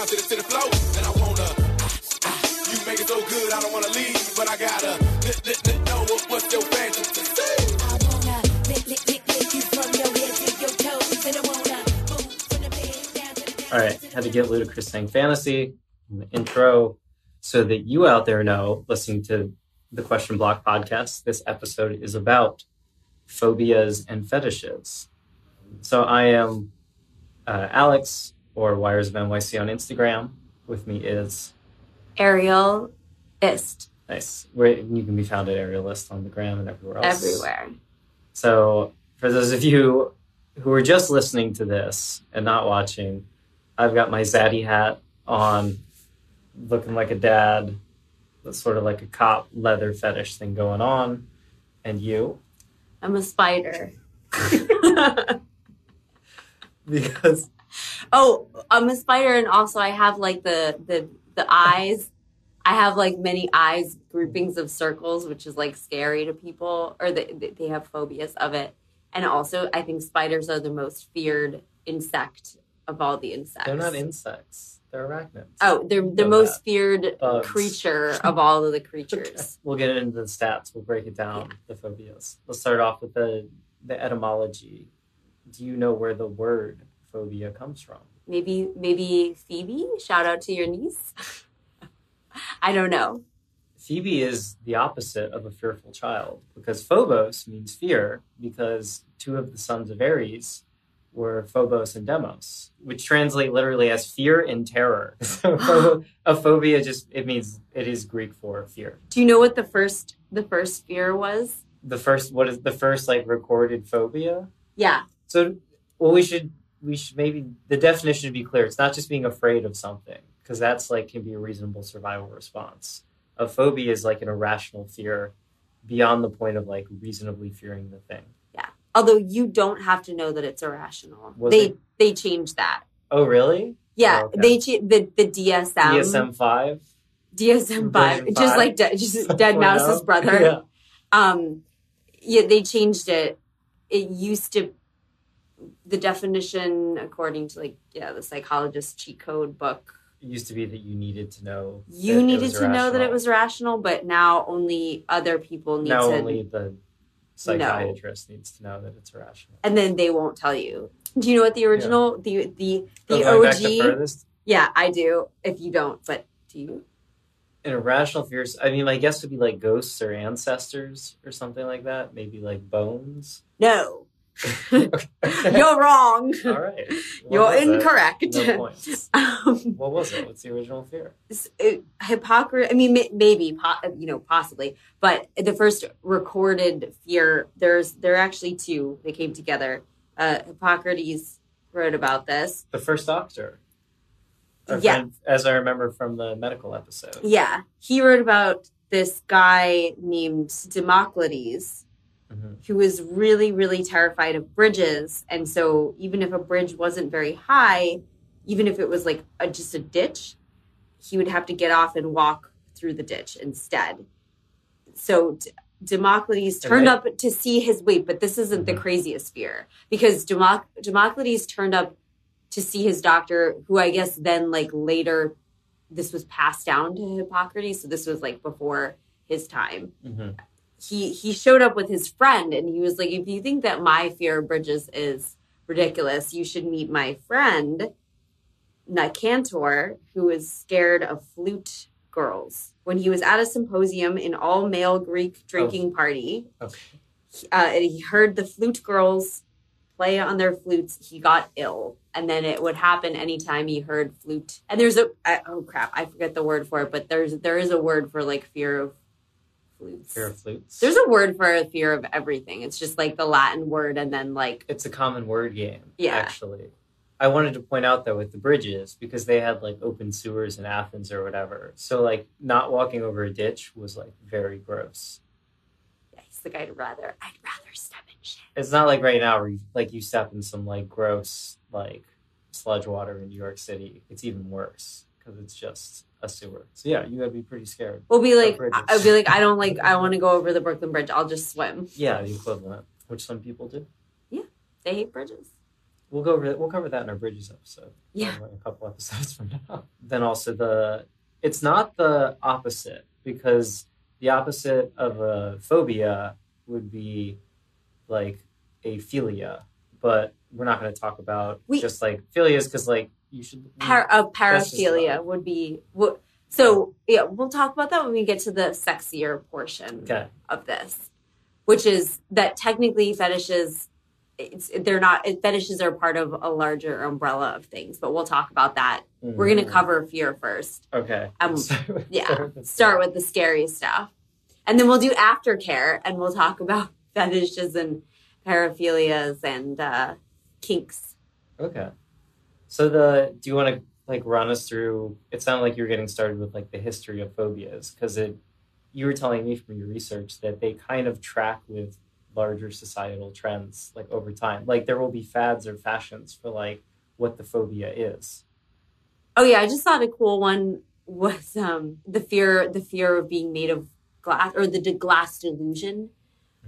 down to the, flow. And I wanna, you make it so good, I don't wanna leave, but I gotta know what, what's your fantasy. All right, had to get Ludacris saying fantasy in the intro so that you out there know, listening to the Question Block podcast, this episode is about phobias and fetishes. So I am uh, Alex, or Wires of NYC on Instagram. With me is Ariel ist nice. Where you can be found at Aerialist on the gram and everywhere else. everywhere. So, for those of you who are just listening to this and not watching, I've got my Zaddy hat on, looking like a dad. That's sort of like a cop leather fetish thing going on. And you? I'm a spider. Because oh, I'm a spider, and also I have like the the the eyes. I have like many eyes groupings of circles, which is like scary to people, or they they have phobias of it. And also, I think spiders are the most feared insect of all the insects. they're not insects, they're arachnids. Oh, they're the most that. feared Bugs. creature of all of the creatures. We'll get into the stats, we'll break it down, the phobias. Let's start off with the, the etymology. Do you know where the word phobia comes from? Maybe maybe Phoebe. Shout out to your niece. I don't know. Phoebe is the opposite of a fearful child because Phobos means fear because two of the sons of Ares were Phobos and Deimos, which translate literally as fear and terror. So a phobia just it means it is Greek for fear. Do you know what the first the first fear was? The first what is the first like recorded phobia? Yeah. So well we should we should maybe the definition should be clear. It's not just being afraid of something because that's like can be a reasonable survival response. A phobia is like an irrational fear beyond the point of like reasonably fearing the thing. Yeah. Although you don't have to know that it's irrational. Was they it? they changed that. Oh really? Yeah, Oh, okay. they cha- the the DSM DSM five. DSM five, just like De- just Deadmau5's brother. Yeah. Um, yeah, they changed it. It used to the definition according to like yeah the psychologist cheat code book. It used to be that you needed to know. You needed to know that it was rational, but now only other people need to. now to, only the psychiatrist needs to know that it's irrational. and then they won't tell you. Do you know what the original the the the the OG? furthest, Yeah, I do. If you don't, but do you? an irrational fears. I mean, my guess would be like ghosts or ancestors or something like that. Maybe like bones. No. You're wrong. All right. What You're incorrect. No um, What was it? What's the original fear? hypocrisy. I mean, may- maybe po- you know, possibly, but the first recorded fear. There's there are actually two. that came together. Uh, Hippocrates wrote about this. The first doctor. Our Yeah. friend- as I remember from the medical episode. Yeah, he wrote about this guy named Damocles Mhm. who was really, really terrified of bridges. And so, even if a bridge wasn't very high, even if it was like a, just a ditch, he would have to get off and walk through the ditch instead. So, D- Damocles turned they- up to see his wait, but this isn't the Mhm. craziest fear because Democ- Damocles turned up to see his doctor, who I guess then, like, later, this was passed down to Hippocrates. So, this was like before his time Mhm. He he showed up with his friend and he was like if you think that my fear of bridges is ridiculous you should meet my friend Nicanor who is scared of flute girls. When he was at a symposium in all male greek drinking party Okay. uh, and he heard the flute girls play on their flutes. He got ill. And then it would happen anytime he heard flute. And there's a I- oh crap i forget the word for it but there's there is a word for like fear of flutes Fear of flutes. there's a word for a fear of everything. It's just like the Latin word and then like it's a common word game. Yeah. Actually. I wanted to point out though with the bridges because they had like open sewers in Athens or whatever. So like not walking over a ditch was like very gross. yeah, he's guy to rather I'd rather step in shit. It's not like right now where you, like you step in some like gross like sludge water in New York City. It's even worse because it's just a sewer. So yeah, you gotta be pretty scared. We'll be like. I'll be like I don't like I want to go over the Brooklyn Bridge. I'll just swim. Yeah, the equivalent, which some people do. Yeah, they hate bridges. we'll go over we'll cover that in our bridges episode. Yeah. a couple episodes from now. Then also the it's not the opposite because the opposite of a phobia would be like a philia, but we're not going to talk about We- just like philias because like you should Par- uh, paraphilia would be so yeah. we'll talk about that when we get to the sexier portion okay. of this which is that technically fetishes it's they're not fetishes are part of a larger umbrella of things but we'll talk about that. We're going to cover fear first. Okay. Um, yeah start with- start with the scary stuff. And then we'll do aftercare and we'll talk about fetishes and paraphilias and uh, kinks. Okay. So the do you want to like run us through? It sounded like you were getting started with like the history of phobias because it. You were telling me from your research that they kind of track with larger societal trends like over time. Like there will be fads or fashions for like what the phobia is. Oh yeah, I just thought a cool one was um the fear the fear of being made of glass or the de- glass delusion.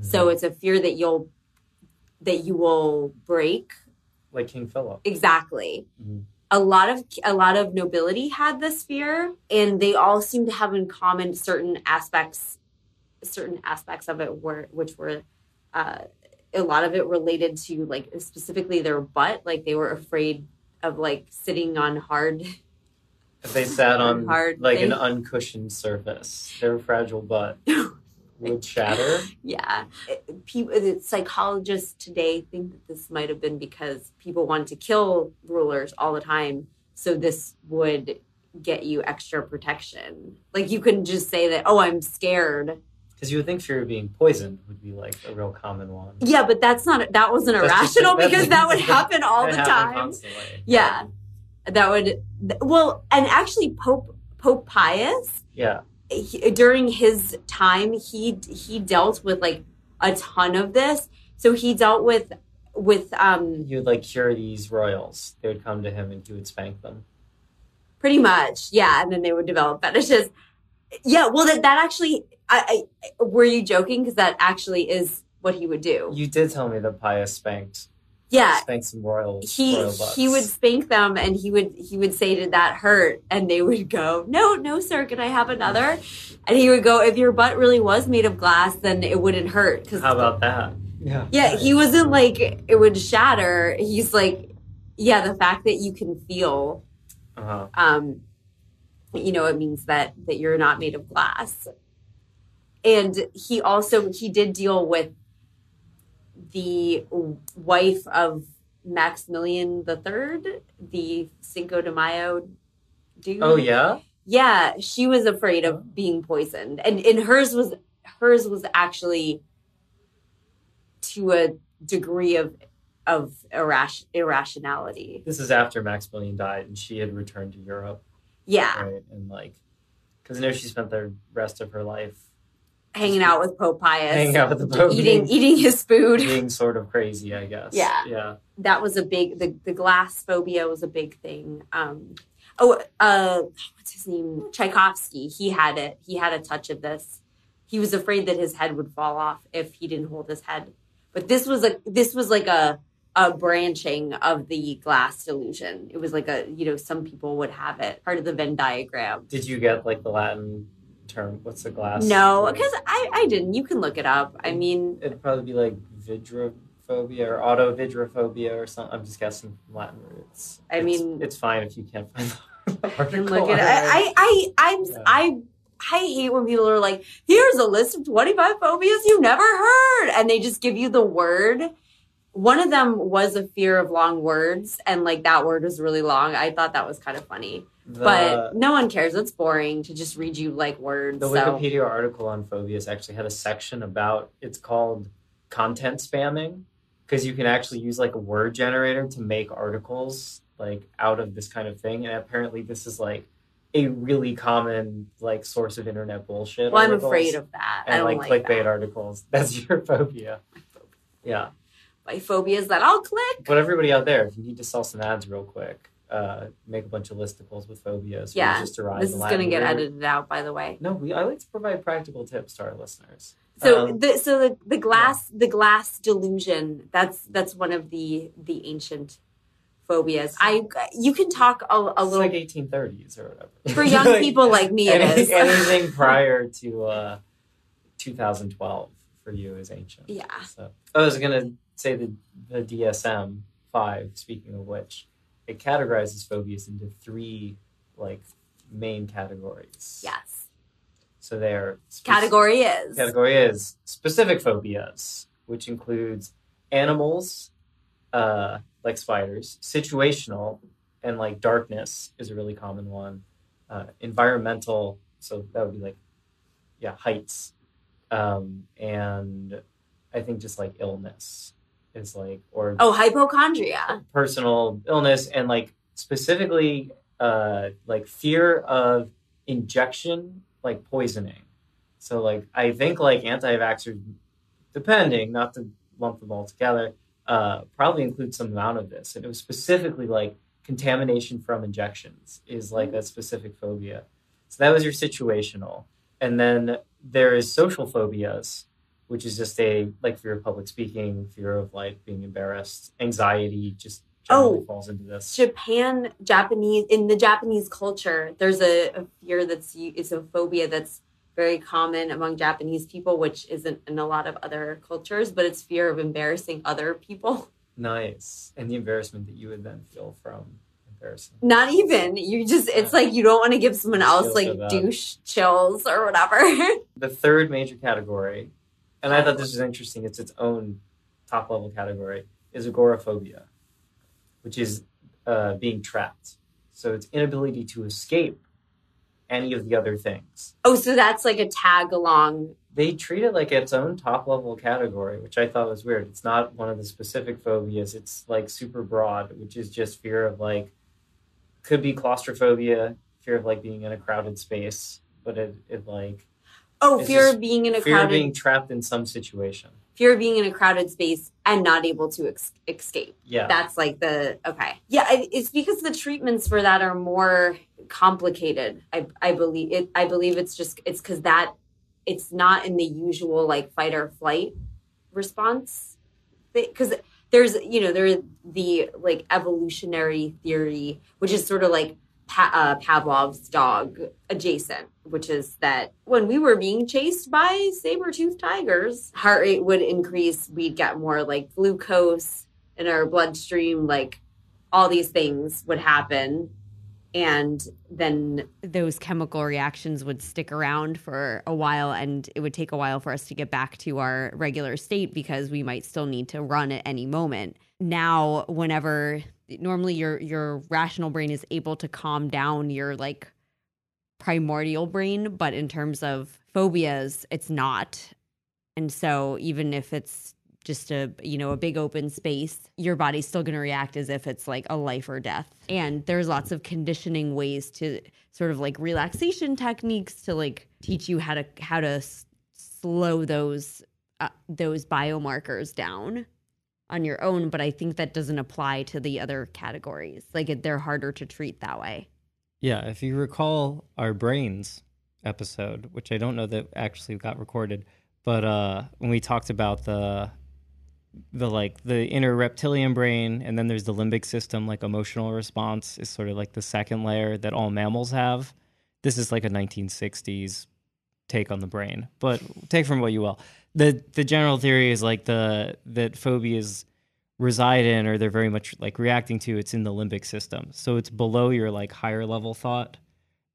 So it's a fear that you'll that you will break like King Philip. exactly. Mhm. A lot of a lot of nobility had this fear and they all seem to have in common certain aspects certain aspects of it were which were uh a lot of it related to like specifically their butt like they were afraid of like sitting on hard If they sat on Hard like an uncushioned surface, their fragile butt would shatter. Yeah, people, the psychologists today think that this might have been because people wanted to kill rulers all the time, so this would get you extra protection. Like you couldn't just say that, "Oh, I'm scared." Because you would think fear of being poisoned would be like a real common one. Yeah, but that's not that wasn't That's irrational that's- because that would happen all the time. constantly. Yeah, that would. Well, and actually, Pope Pope Pius Yeah. He, during his time he he dealt with like a ton of this. So he dealt with with um He would like cure these royals. They would come to him and he would spank them. pretty much. Yeah and then they would develop fetishes. Yeah well that that actually i, I were you joking? Because that actually is what he would do. You did tell me that Pius spanked yeah spanked some royal he royal butts. he would spank them and he would he would say did that hurt and they would go no no sir can i have another and he would go if your butt really was made of glass then it wouldn't hurt because How about that? Yeah. Yeah, he wasn't like it would shatter. He's like, yeah, the fact that you can feel, Uh-huh. um, you know, it means that that you're not made of glass. And he also he did deal with the wife of Maximilian the Third, the Cinco de Mayo dude. Oh yeah. Yeah, she was afraid of oh. being poisoned, and and hers was hers was actually to a degree of of irras- irrationality. This is after Maximilian died and she had returned to Europe, Yeah, right? And like, because I know she spent the rest of her life hanging out with Pope Pius, hanging out with the Pope, eating eating his food. being sort of crazy, I guess. Yeah. Yeah. That was a big the the glass phobia was a big thing. Um, oh, uh, what's his name? Tchaikovsky. He had it. He had a touch of this. He was afraid that his head would fall off if he didn't hold his head. But this was a this was like a a branching of the glass delusion. It was like a you know some people would have it part of the Venn diagram. Did you get like the Latin term? What's the glass? No, because I I didn't. You can look it up. I mean, It'd probably be like vidrophobia or autovidrophobia or something. I'm just guessing from Latin roots. I It's- mean- it's fine if you can't find the article. look at it. I, I, I, I'm, Yeah. I, I hate when people are like, "Here's a list of 25 phobias you never heard," and they just give you the word. One of them was a fear of long words, and like that word was really long. I thought that was kind of funny, The, but no one cares. It's boring to just read you like words. the so Wikipedia article on phobias actually had a section about it's called content spamming because you can actually use like a word generator to make articles like out of this kind of thing, and apparently this is like a really common like source of internet bullshit. well, I'm afraid of that. I and like, like, clickbait that. articles. That's your phobia. Yeah. My phobia is that I'll click. But everybody out there, if you need to sell some ads real quick, uh, make a bunch of listicles with phobias. Yeah, we just arrived This is going to get root. edited out, by the way. No, we, I like to provide practical tips to our listeners. So Um, the so the, the glass the glass delusion that's that's one of the the ancient phobias. I you can talk a, a It's little like 1830s or whatever. for young people like me. It is. anything, anything prior to uh, 2012 for you is ancient. Yeah. So I was gonna say the the DSM five. Speaking of which, it categorizes phobias into three like main categories. Yes. So they're spec- Category is category is specific phobias, which includes animals, uh, like spiders, situational, and like darkness is a really common one. Uh, environmental, so that would be like, yeah, heights, um, and I think just like illness is like or oh hypochondria. personal illness and like specifically uh like fear of injection like poisoning. So like i think like anti-vaxxers depending not to lump them all together uh probably include some amount of this. And it was specifically like contamination from injections is like a specific phobia. So that was your situational. And then there is social phobias which is just a like fear of public speaking fear of like being embarrassed anxiety just generally Oh. falls into this Japan, Japanese in the Japanese culture, there's a, a fear that's it's a phobia that's very common among Japanese people, which isn't in a lot of other cultures, but it's fear of embarrassing other people. nice and the embarrassment that you would then feel from embarrassing Not even you just it's like you don't want to give someone else like so douche chills or whatever. the third major category and i thought this was interesting it's its own top level category is agoraphobia which is uh, being trapped so it's inability to escape any of the other things oh, so that's like a tag along. they treat it like its own top level category, which I thought was weird. It's not one of the specific phobias. It's like super broad, which is just fear of like could be claustrophobia, fear of like being in a crowded space, but it, it like Oh, fear of being in a fear of being trapped in some situation. fear of being in a crowded space and not able to ex- escape. Yeah. That's like the okay. Yeah, it's because the treatments for that are more complicated. I I believe it. I believe it's just it's because that it's not in the usual like fight or flight response. Because there's you know there's the like evolutionary theory, which is sort of like pa- uh, Pavlov's dog adjacent, which is that when we were being chased by saber-toothed tigers, heart rate would increase. We'd get more like glucose in our bloodstream, like all these things would happen. And then those chemical reactions would stick around for a while, and it would take a while for us to get back to our regular state because we might still need to run at any moment. Now, whenever normally your your rational brain is able to calm down your like primordial brain, but in terms of phobias, it's not. And so even if it's just a you know a big open space, your body's still going to react as if it's like a life or death. And there's lots of conditioning ways to sort of like relaxation techniques to like teach you how to how to s- slow those uh, those biomarkers down on your own but i think that doesn't apply to the other categories. Like they're harder to treat that way. Yeah, if you recall our brains episode, which I don't know that actually got recorded, but uh, when we talked about the the like the inner reptilian brain and then there's the limbic system like emotional response is sort of like the second layer that all mammals have. This is like a 1960s take on the brain but take from what you will the the general theory is like the that phobias reside in or they're very much like reacting to it's in the limbic system. So it's below your like higher level thought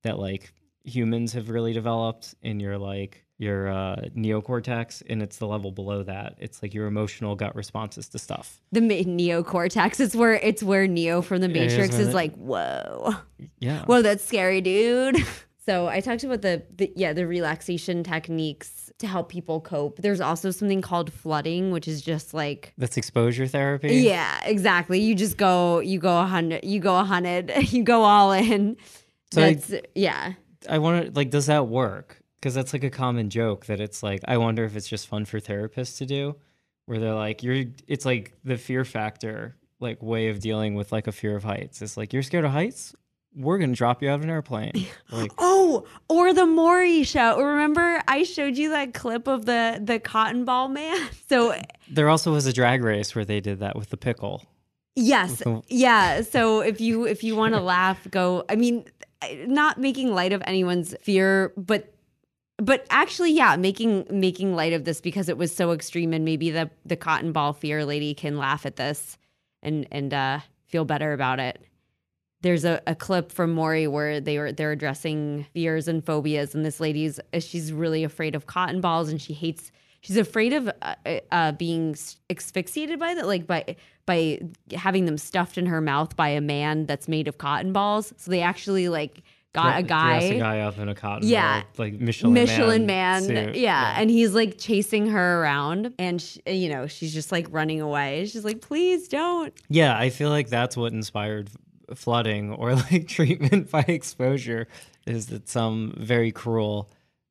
that like humans have really developed in your like your uh, neocortex and it's the level below that. It's like your emotional gut responses to stuff. The ma- neocortex it's where it's where neo from the matrix is, the- like whoa. Yeah. Whoa that's scary dude so i talked about the, the yeah the relaxation techniques to help people cope there's also something called flooding which is just like that's exposure therapy yeah exactly you just go you go a hundred you go a hundred you go all in So I- that's yeah I wonder, like, does that work? Because that's like a common joke that it's like, I wonder if it's just fun for therapists to do, where they're like, you're, it's like the fear factor, like, way of dealing with like a fear of heights. It's like, you're scared of heights? We're going to drop you out of an airplane. Like, Oh, or the Maury show. Remember, I showed you that clip of the the cotton ball man. So there also was a drag race where they did that with the pickle. Yes. Yeah. So if you if you want to laugh, go. I mean, not making light of anyone's fear, but but actually, yeah, making making light of this because it was so extreme, and maybe the the cotton ball fear lady can laugh at this and and uh, feel better about it. There's a, a clip from Maury where they were they're addressing fears and phobias, and this lady's she's really afraid of cotton balls, and she hates she's afraid of uh, uh, being asphyxiated by that, like by by having them stuffed in her mouth by a man that's made of cotton balls. So they actually like got a guy, a guy up in a cotton Yeah. ball, like Michelin Michelin man, man, suit. yeah. and he's like chasing her around, and sh you know she's just like running away. She's like, "Please don't." Yeah, I feel like that's what inspired flooding or like treatment by exposure is that some very cruel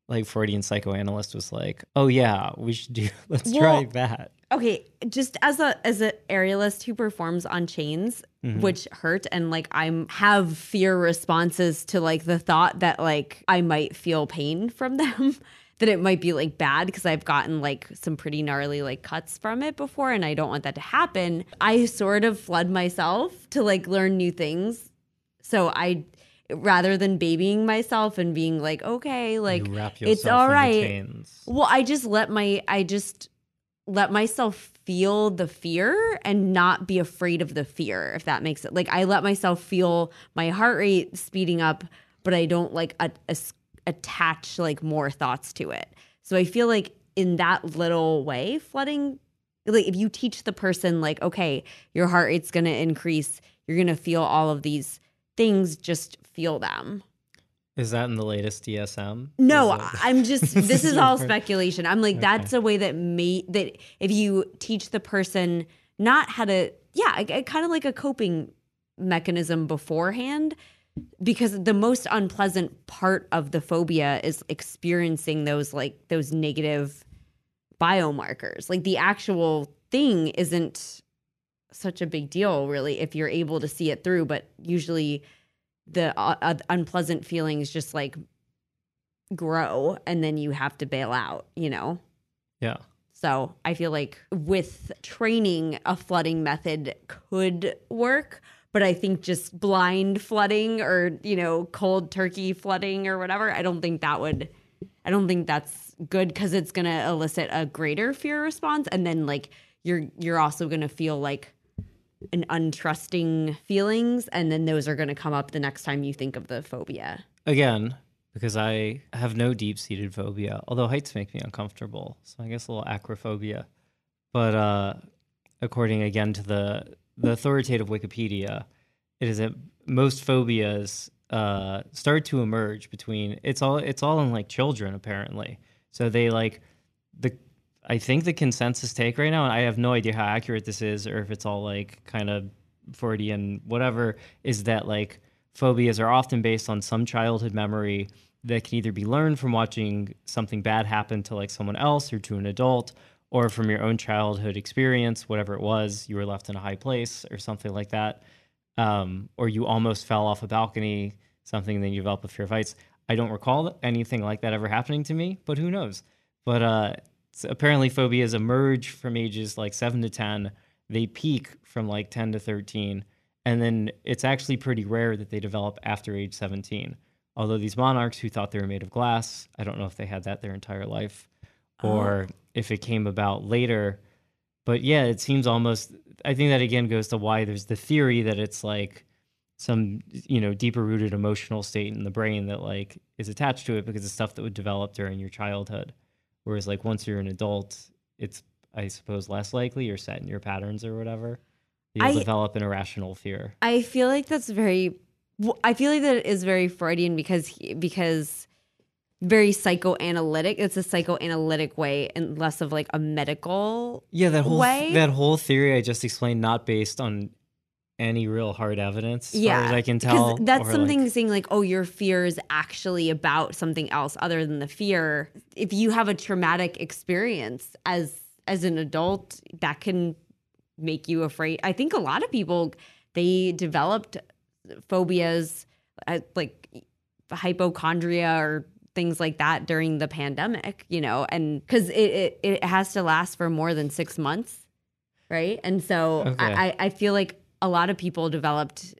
like Freudian psychoanalyst was like, "Oh yeah, we should do let's try that." Okay, just as a as an aerialist who performs on chains, mm-hmm. which hurt, and like I'm have fear responses to like the thought that like I might feel pain from them. That it might be like bad because I've gotten like some pretty gnarly like cuts from it before, and I don't want that to happen. I sort of flood myself to like learn new things. So I, rather than babying myself and being like, okay, like it's all right. Well, I just let my I just let myself feel the fear and not be afraid of the fear, if that makes it. Like I let myself feel my heart rate speeding up, but I don't like a, a- attach like more thoughts to it. So I feel like in that little way, flooding like if you teach the person like, okay, your heart rate's gonna increase, you're gonna feel all of these things, just feel them. Is that in the latest DSM? No, it- I'm just this is all speculation. I'm like that's a way that may that if you teach the person not how to yeah, kind of like a coping mechanism beforehand because the most unpleasant part of the phobia is experiencing those like those negative biomarkers. Like the actual thing isn't such a big deal really if you're able to see it through, but usually the uh, uh, unpleasant feelings just like grow and then you have to bail out, you know? Yeah. So I feel like with training, a flooding method could work. But I think just blind flooding or, you know, cold turkey flooding or whatever, I don't think that would, I don't think that's good because it's going to elicit a greater fear response. And then like you're, you're also going to feel like an untrusting feelings. And then those are going to come up the next time you think of the phobia. Again, because I have no deep seated phobia, although heights make me uncomfortable. So I guess a little acrophobia. But uh, according again to the the authoritative Wikipedia, it is that most phobias uh, start to emerge between it's all it's all in like children apparently. So they like the I think the consensus take right now, and I have no idea how accurate this is or if it's all like kind of Freudian whatever, is that like phobias are often based on some childhood memory that can either be learned from watching something bad happen to like someone else or to an adult or from your own childhood experience whatever it was you were left in a high place or something like that um, or you almost fell off a balcony something then you develop a fear of heights i don't recall anything like that ever happening to me but who knows? But uh, apparently phobias emerge from ages like 7 to 10 they peak from like 10 to 13 and then it's actually pretty rare that they develop after age 17 although these monarchs who thought they were made of glass i don't know if they had that their entire life or if it came about later. But yeah it seems almost i think that again goes to why there's the theory that it's like some you know deeper rooted emotional state in the brain that like is attached to it because it's stuff that would develop during your childhood. Whereas like once you're an adult it's i suppose less likely you're set in your patterns or whatever. You'll I- develop an irrational fear. I feel like that's very. I feel like that is very Freudian because he, because very psychoanalytic. It's a psychoanalytic way and less of like a medical. Yeah, that whole way. that whole theory I just explained, not based on any real hard evidence, as yeah, far as I can tell. That's something like- saying like, oh, your fear is actually about something else other than the fear. If you have a traumatic experience as as an adult, that can make you afraid. I think a lot of people they developed phobias uh, like hypochondria or things like that during the pandemic, you know, and because it, it it has to last for more than six months, right? And so Okay. I I feel like a lot of people developed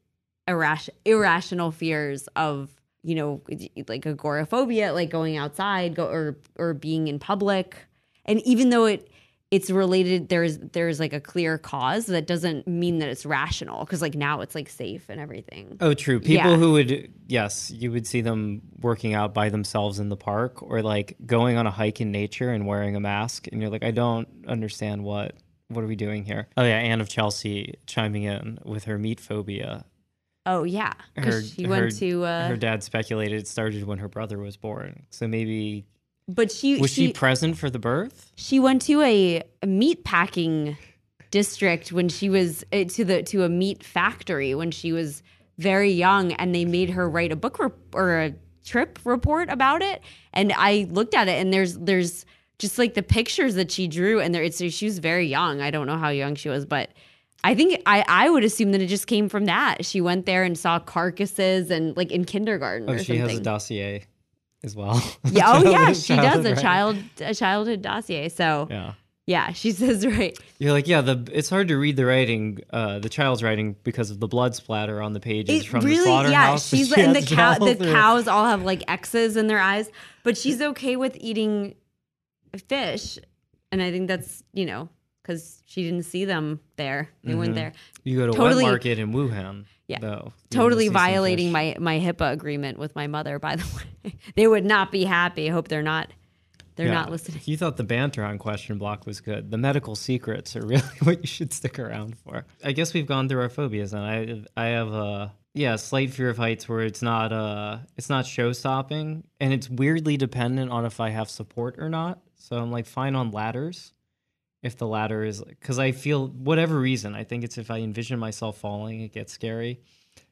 irras- irrational fears of you know like agoraphobia like going outside go or or being in public and even though it it's related there's there's like a clear cause that doesn't mean that it's rational because like now it's like safe and everything Oh, true. People Yeah. who would, yes, you would see them working out by themselves in the park or like going on a hike in nature and wearing a mask. And you're like, I don't understand what, what are we doing here? Oh, yeah. Anne of Chelsea chiming in with her meat phobia. oh yeah Her, because she her- went to uh her dad speculated it started when her brother was born. So maybe, but she was she, present for the birth? She went to a meat packing district when she was uh, to the to a meat factory when she was very young, and they made her write a book rep- or a trip report about it. And I looked at it, and there's there's just like the pictures that she drew, and there it's she was very young. I don't know how young she was, but. I think I, I would assume that it just came from that. She went there and saw carcasses and like in kindergarten Oh, or she something. has a dossier as well. yeah, oh yeah, she does a writing. child a childhood dossier. So Yeah. yeah, she says right. You're like, yeah, the it's hard to read the writing, uh, the child's writing because of the blood splatter on the pages It from the really, yeah. slaughterhouse. that She's she and the cow. The through. cows all have like X's in their eyes, but she's okay with eating fish, and I think that's you know because she didn't see them there. They weren't there. You go to Totally- wet market in Wuhan. Yeah. though. Totally violating my my HIPAA agreement with my mother. By the way, they would not be happy. I hope they're not. They're Yeah. not listening. You thought the banter on question block was good. The medical secrets are really what you should stick around for. I guess we've gone through our phobias, and I I have a yeah slight fear of heights where it's not uh it's not show stopping, and it's weirdly dependent on if I have support or not. So I'm like fine on ladders. If the ladder is because I feel whatever reason, I think it's if I envision myself falling, it gets scary.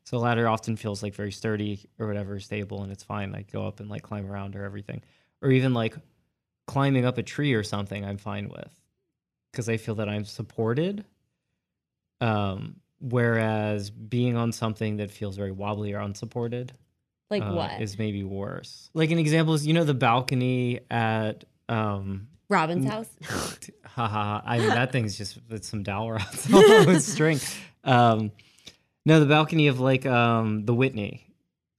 So the ladder often feels like very sturdy or whatever, stable, and it's fine. I go up and like climb around or everything, or even like climbing up a tree or something. I'm fine with because I feel that I'm supported. Um, whereas being on something that feels very wobbly or unsupported Like uh, what? is maybe worse. Like an example is you know the balcony at um Robin's house. haha I mean that thing's just with some dowel rods on string. Um no the balcony of like um the Whitney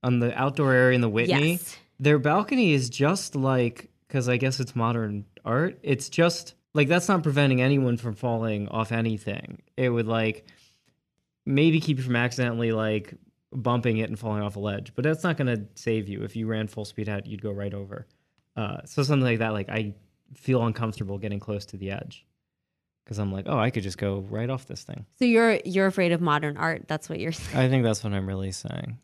on the outdoor area in the Whitney. Yes. Their balcony is just like cuz I guess it's modern art. It's just like that's not preventing anyone from falling off anything. It would like maybe keep you from accidentally like bumping it and falling off a ledge, but that's not going to save you. If you ran full speed ahead, you'd go right over. Uh, so something like that, like I feel uncomfortable getting close to the edge because I'm like, oh, I could just go right off this thing. So you're you're afraid of modern art. That's what you're saying. I think that's what I'm really saying.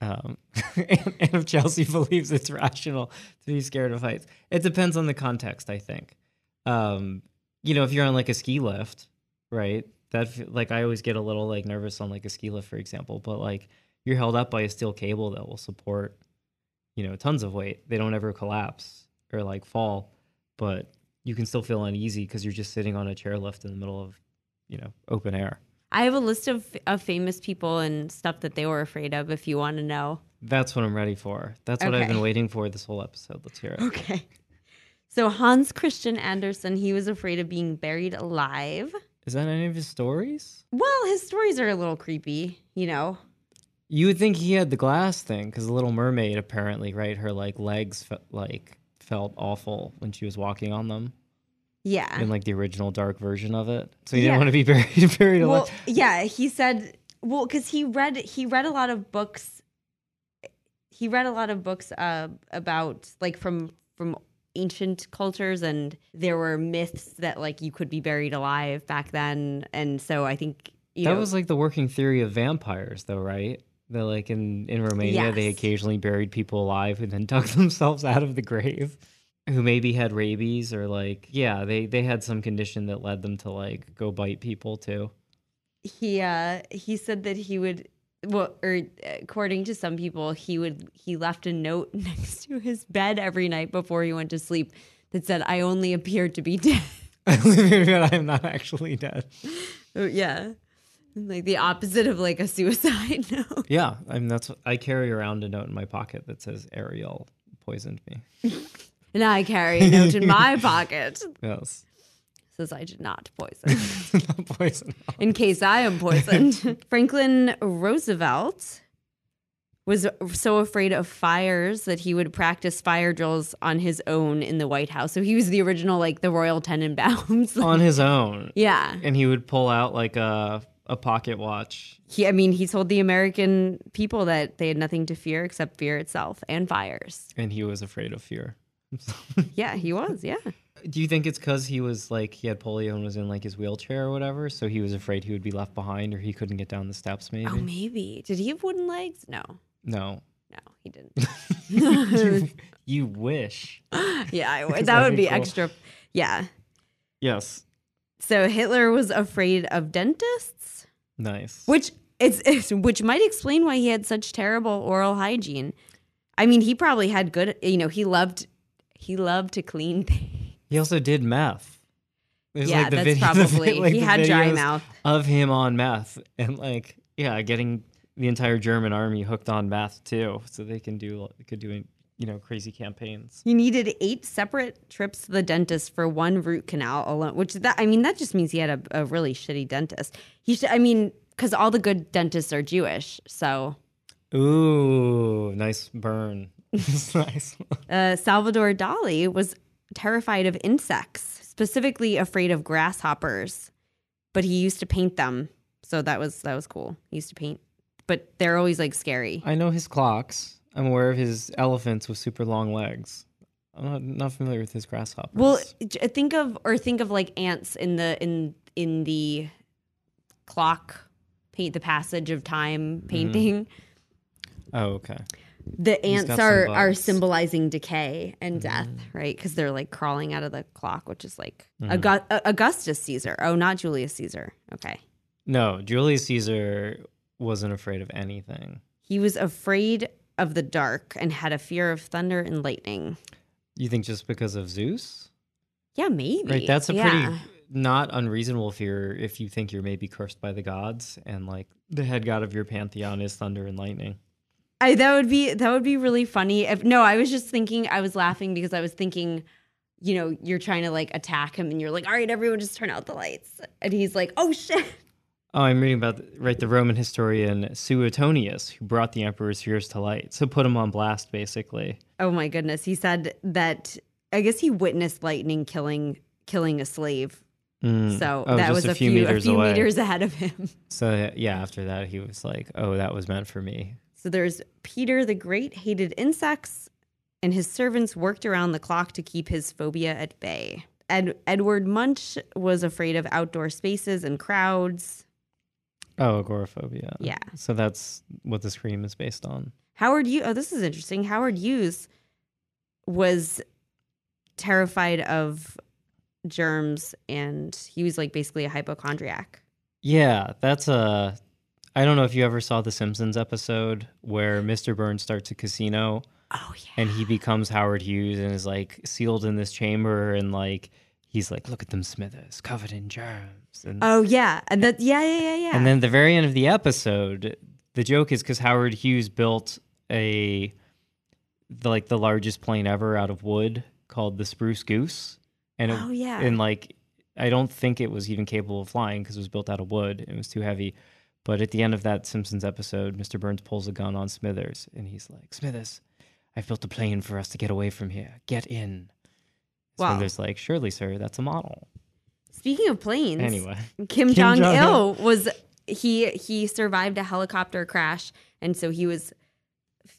Um, and, and if Chelsea believes it's rational to be scared of heights, it depends on the context. I think, um, you know, if you're on like a ski lift, right? That like I always get a little like nervous on like a ski lift, for example. But like you're held up by a steel cable that will support, you know, tons of weight. They don't ever collapse or like fall, but you can still feel uneasy because you're just sitting on a chairlift in the middle of, you know, open air. I have a list of of famous people and stuff that they were afraid of. If you want to know. That's what I'm ready for. That's what I've been waiting for this whole episode. Let's hear it. Okay. So Hans Christian Andersen, he was afraid of being buried alive. Is that any of his stories? Well, his stories are a little creepy, you know. You would think he had the glass thing because the Little Mermaid apparently, right? Her like legs like felt awful when she was walking on them Yeah. in like the original dark version of it. So he Yeah. didn't want to be buried buried alive. Well, yeah, he said well cuz he read he read a lot of books he read a lot of books uh, about like from from ancient cultures and there were myths that like you could be buried alive back then and so I think you that know was like the working theory of vampires, though, right? That like in in Romania, they occasionally buried people alive and then dug themselves out of the grave, who maybe had rabies or like yeah, they they had some condition that led them to like go bite people too. he uh he said that he would well or according to some people he would he left a note next to his bed every night before he went to sleep that said i only appear to be dead I am not actually dead. Oh, yeah like the opposite of like a suicide note Yeah, I mean that's what, I carry around a note in my pocket that says Ariel poisoned me. and i carry a note in my pocket Yes. says I did not poison. not Poison. in case I am poisoned. Franklin Roosevelt was so afraid of fires that he would practice fire drills on his own in the White House. So he was the original, like the Royal Tenenbaums. on his own. yeah. And he would pull out like a a pocket watch. He, I mean, he told the American people that they had nothing to fear except fear itself and fires. And he was afraid of fear. Yeah, he was. Yeah. Do you think it's because he was like he had polio and was in like his wheelchair or whatever, so he was afraid he would be left behind or he couldn't get down the steps? Maybe. Oh, maybe. Did he have wooden legs? No. no. No, he didn't. you, you wish. yeah, I would. That that'd would be be cool. extra. Yeah. Yes. So Hitler was afraid of dentists. Nice. which it's, it's which might explain why he had such terrible oral hygiene. I mean, he probably had good. You know, he loved he loved to clean things. He also did meth. There's Yeah, like the that's video, the probably- like he the had dry mouth. of him on meth and like yeah, getting the entire German army hooked on meth too, so they can do could do you know crazy campaigns. He needed eight separate trips to the dentist for one root canal alone. Which that I mean, that just means he had a, a really shitty dentist. He should. I mean, because all the good dentists are Jewish. So Ooh, nice burn. nice. uh, Salvador Dali was terrified of insects, specifically afraid of grasshoppers, but he used to paint them. So that was that was cool. He used to paint, but they're always like scary. I know his clocks. I'm aware of his elephants with super long legs. I'm not, not familiar with his grasshoppers. Well, j- uh, think of or think of like ants in the in in the clock paint the passage of time mm-hmm. painting. oh, okay. The ants are are symbolizing decay and mm-hmm. death, right? Because they're like crawling out of the clock, which is like mm-hmm. Augu- uh, Augustus Caesar. Oh, not Julius Caesar. Okay. No, Julius Caesar wasn't afraid of anything. He was afraid of the dark and had a fear of thunder and lightning. You think just because of Zeus? Yeah, maybe. Right, that's a Yeah. pretty not unreasonable fear if you think you're maybe cursed by the gods and like the head god of your pantheon is thunder and lightning. I, that would be that would be really funny. If no, I was just thinking. I was laughing because I was thinking, you know, you're trying to like attack him, and you're like, all right, everyone, just turn out the lights, and he's like, oh shit. Oh, I'm reading about right the Roman historian Suetonius who brought the emperor's fears to light. So put him on blast basically. Oh my goodness. He said that I guess he witnessed lightning killing killing a slave. Mm. So Oh, that was a few few, meters a few meters ahead of him. So yeah, after that he was like, "Oh, that was meant for me." So there's Peter the Great hated insects, and his servants worked around the clock to keep his phobia at bay. Ed- Edward Munch was afraid of outdoor spaces and crowds. Oh, agoraphobia. Yeah. So that's what the scream is based on. Howard Hughes. Oh, this is interesting. Howard Hughes was terrified of germs, and he was like basically a hypochondriac. Yeah, that's a. I don't know if you ever saw the Simpsons episode where Mr. Burns starts a casino Oh yeah. and he becomes Howard Hughes and is like sealed in this chamber and like he's like, look at them Smithers covered in germs. And, Oh yeah, and that yeah yeah yeah yeah. and then the very end of the episode, the joke is because Howard Hughes built a the, like the largest plane ever out of wood called the Spruce Goose, and it, Oh, yeah. and like I don't think it was even capable of flying because it was built out of wood it was too heavy. But at the end of that Simpsons episode, Mr. Burns pulls a gun on Smithers and he's like, Smithers, I've built a plane for us to get away from here. Get in. Wow. Smithers like, surely, sir, that's a model. Speaking of planes, Anyway, Kim, Kim Jong Il was he he survived a helicopter crash, and so he was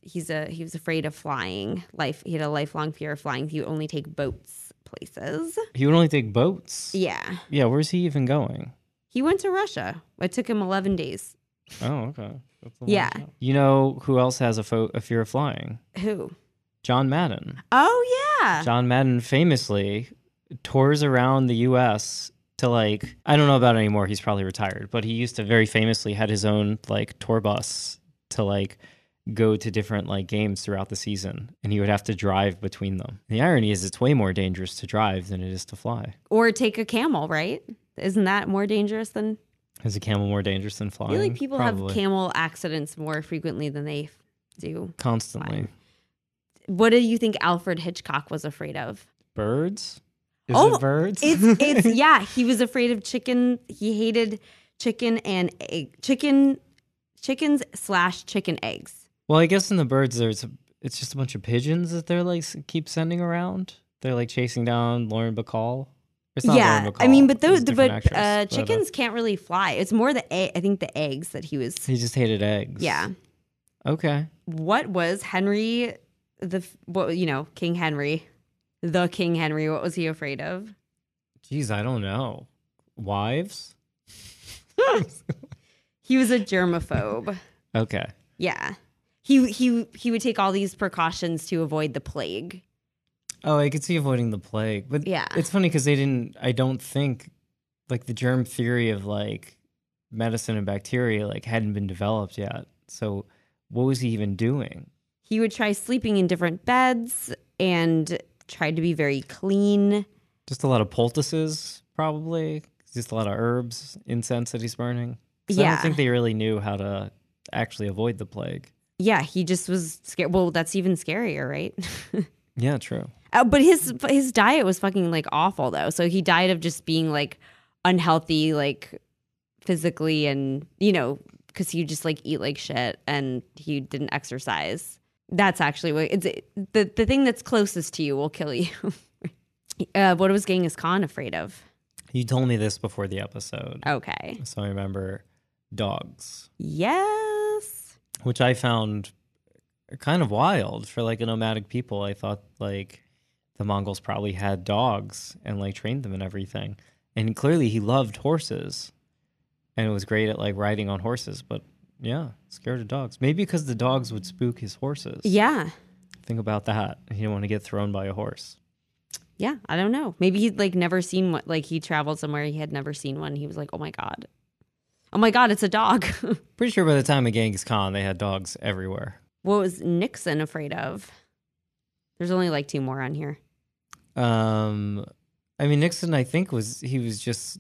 he's a he was afraid of flying. Life he had a lifelong fear of flying. He would only take boats places. he would only take boats. Yeah, Yeah, where's he even going? he went to Russia. It took him eleven days. Oh, okay. That's a Yeah. shot. You know who else has a, fo- a fear of flying? Who? John Madden. Oh yeah, John Madden famously tours around the U.S. to like I don't know about it anymore. He's probably retired, but he used to very famously had his own like tour bus to like go to different like games throughout the season, and he would have to drive between them. The irony is, it's way more dangerous to drive than it is to fly. or take a camel. Right? Isn't that more dangerous than? Is a camel more dangerous than I flying? feel like people Probably. have camel accidents more frequently than they do. constantly. What do you think Alfred Hitchcock was afraid of? Birds. Is Oh, it birds? It's it's yeah. He was afraid of chicken. He hated chicken and egg chicken, chickens slash chicken eggs. well, I guess in the birds, there's a, it's just a bunch of pigeons that they're like keep sending around. They're like chasing down Lauren Bacall. It's not yeah, Lauren I mean, but those different but actress, uh, but, chickens can't really fly. It's more the egg. I think the eggs that he was. he just hated eggs. Yeah. Okay. What was Henry the what you know King Henry, the King Henry? What was he afraid of? Geez, I don't know. Wives? He was a germaphobe. Okay. Yeah. He he he would take all these precautions to avoid the plague. Oh, I could see avoiding the plague, but Yeah. it's funny because they didn't. I don't think like the germ theory of like medicine and bacteria like hadn't been developed yet. So what was he even doing? He would try sleeping in different beds and tried to be very clean. Just a lot of poultices, probably. Just a lot of herbs, incense that he's burning. 'Cause I Yeah. don't think they really knew how to actually avoid the plague. Yeah, he just was scared. Well, that's even scarier, right? Yeah, true. Uh, but his his diet was fucking like awful though. So he died of just being like unhealthy, like physically, and you know, because he just like eat like shit and he didn't exercise. That's actually what it's the the thing that's closest to you will kill you. uh, what was Genghis Khan afraid of? You told me this before the episode, Okay. so I remember dogs. Yes. which I found kind of wild for like a nomadic people. I thought like the Mongols probably had dogs and like trained them and everything. And clearly he loved horses and was great at like riding on horses, but yeah, scared of dogs. Maybe because the dogs would spook his horses. Yeah. Think about that. He didn't want to get thrown by a horse. Yeah. I don't know. Maybe he'd like never seen one. Like he traveled somewhere he had never seen one. He was like, oh my God. Oh my God, it's a dog. Pretty sure by the time of Genghis Khan, they had dogs everywhere. what was Nixon afraid of? There's only like two more on here. Um, I mean, Nixon, I think was he was just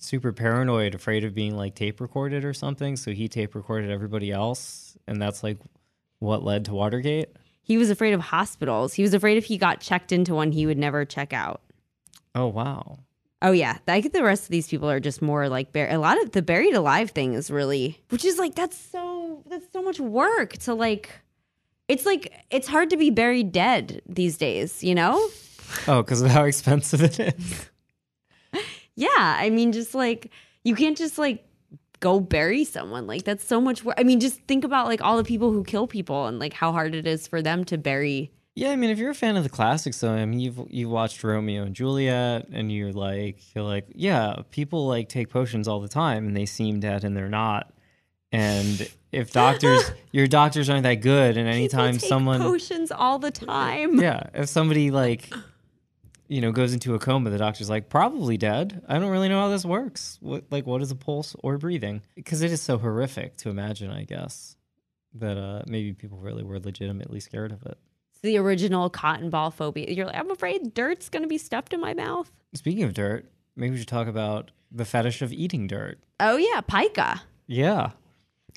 super paranoid, afraid of being like tape recorded or something. So he tape recorded everybody else, and that's like what led to Watergate. He was afraid of hospitals. He was afraid if he got checked into one, he would never check out. Oh wow, Oh yeah, I think the rest of these people are just more like bur- a lot of the buried alive thing is really, which is like that's so that's so much work to like. It's like it's hard to be buried dead these days, you know? oh, because of how expensive it is. Yeah, I mean, just like you can't just like go bury someone. Like that's so much work. I mean, just think about like all the people who kill people and like how hard it is for them to bury. Yeah, I mean, if you're a fan of the classics, though, I mean, you've you've watched Romeo and Juliet, and you're like, you're like, yeah, people like take potions all the time, and they seem dead, and they're not. And if doctors, your doctors aren't that good, and anytime someone, potions all the time. yeah, if somebody like, you know, goes into a coma, the doctor's like, probably dead. I don't really know how this works. What, like, what is a pulse or breathing? Because it is so horrific to imagine, I guess, that uh, maybe people really were legitimately scared of it. It's the original cotton ball phobia. You're like, I'm afraid dirt's gonna be stuffed in my mouth. Speaking of dirt, maybe we should talk about the fetish of eating dirt. Oh yeah, pica. Yeah.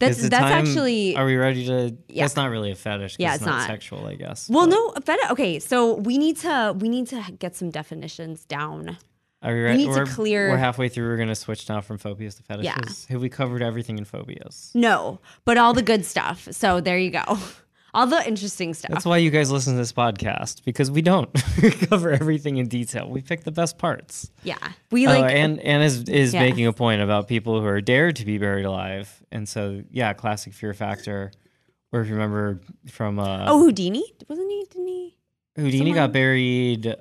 That's that's time- actually Are we ready to? Yeah. That's not really a fetish. Yeah, it's, it's not, not. sexual, I guess. well, but- no, feta. Okay, so we need to we need to get some definitions down. Are we we ready? need we're, clear- We're halfway through. We're gonna switch now from phobias to fetishes. Yeah. Have we covered everything in phobias? No, but all the good stuff. So there you go. All the interesting stuff. That's why you guys listen to this podcast because we don't cover everything in detail. We pick the best parts. yeah, we Oh, like. and and is is Yeah. making a point about people who are dared to be buried alive, and so yeah, classic fear factor. Or if you remember from uh, oh, Houdini wasn't he? Didn't he? Houdini someone- got buried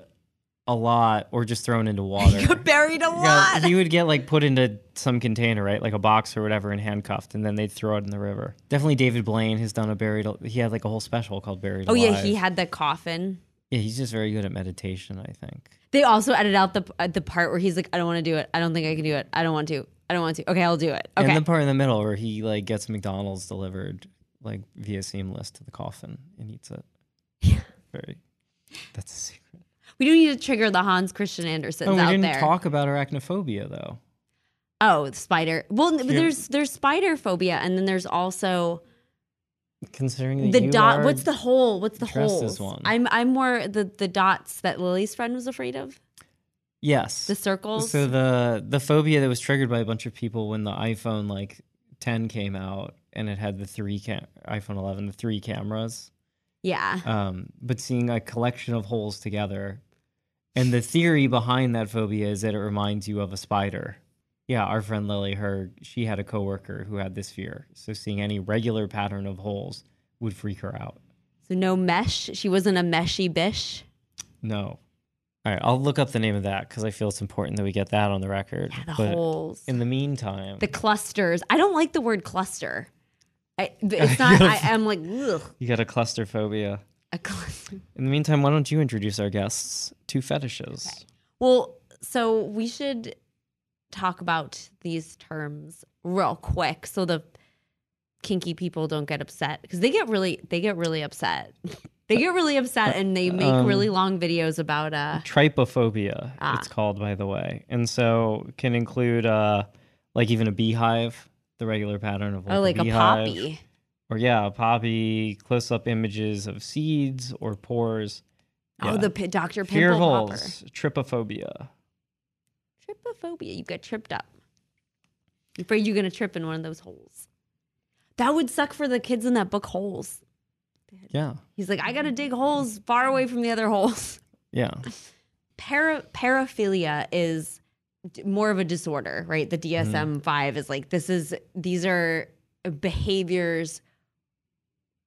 a lot or just thrown into water. He got buried a lot. he would get like put into some container, right, like a box or whatever, and handcuffed, and then they'd throw it in the river. Definitely, David Blaine has done a buried. He had like a whole special called Buried oh Alive. yeah, he had the coffin. Yeah, he's just very good at meditation. I think. They also edited out the uh, the part where he's like, I don't want to do it. I don't think I can do it. I don't want to. I don't want to. Okay, I'll do it. Okay. And the part in the middle where he like gets McDonald's delivered like via seamless to the coffin and eats it. Yeah. Very. That's a secret. We do need to trigger the Hans Christian Andersens Oh, we out didn't there. talk about arachnophobia though. oh, the spider. Well, Yeah. there's there's spider phobia, and then there's also Considering the dot. What's the hole? What's the hole? I'm I'm more the the dots that Lily's friend was afraid of. Yes. The circles. So the the phobia that was triggered by a bunch of people when the iPhone like 10 came out and it had the three cam- iPhone 11 the three cameras. yeah. Um, but seeing a collection of holes together, and the theory behind that phobia is that it reminds you of a spider. Yeah, our friend Lily, her she had a coworker who had this fear. So seeing any regular pattern of holes would freak her out. So no mesh. She wasn't a meshy bish. No. All right, I'll look up the name of that because I feel it's important that we get that on the record. Yeah, the but holes. in the meantime, the clusters. I don't like the word cluster. I, it's not. I, I'm like ugh, you got a cluster phobia. A. In the meantime, why don't you introduce our guests to fetishes? Well, so we should talk about these terms real quick so the kinky people don't get upset because they get really they get really upset. they get really upset and they make Um, really long videos about uh Trypophobia, Ah. it's called, by the way. And so can include uh, like even a beehive, the regular pattern of like, oh like a beehive. poppy. Or yeah, poppy, close up images of seeds or pores. Oh, Yeah. the p- Dr. fear Pimple Popper. holes, trypophobia. Trypophobia. You get tripped up. You're afraid you're gonna trip in one of those holes. That would suck for the kids in that book holes. Yeah. He's like, I gotta dig holes far away from the other holes. Yeah. Para paraphilia is d- more of a disorder, right? The DSM five is like this is these are behaviors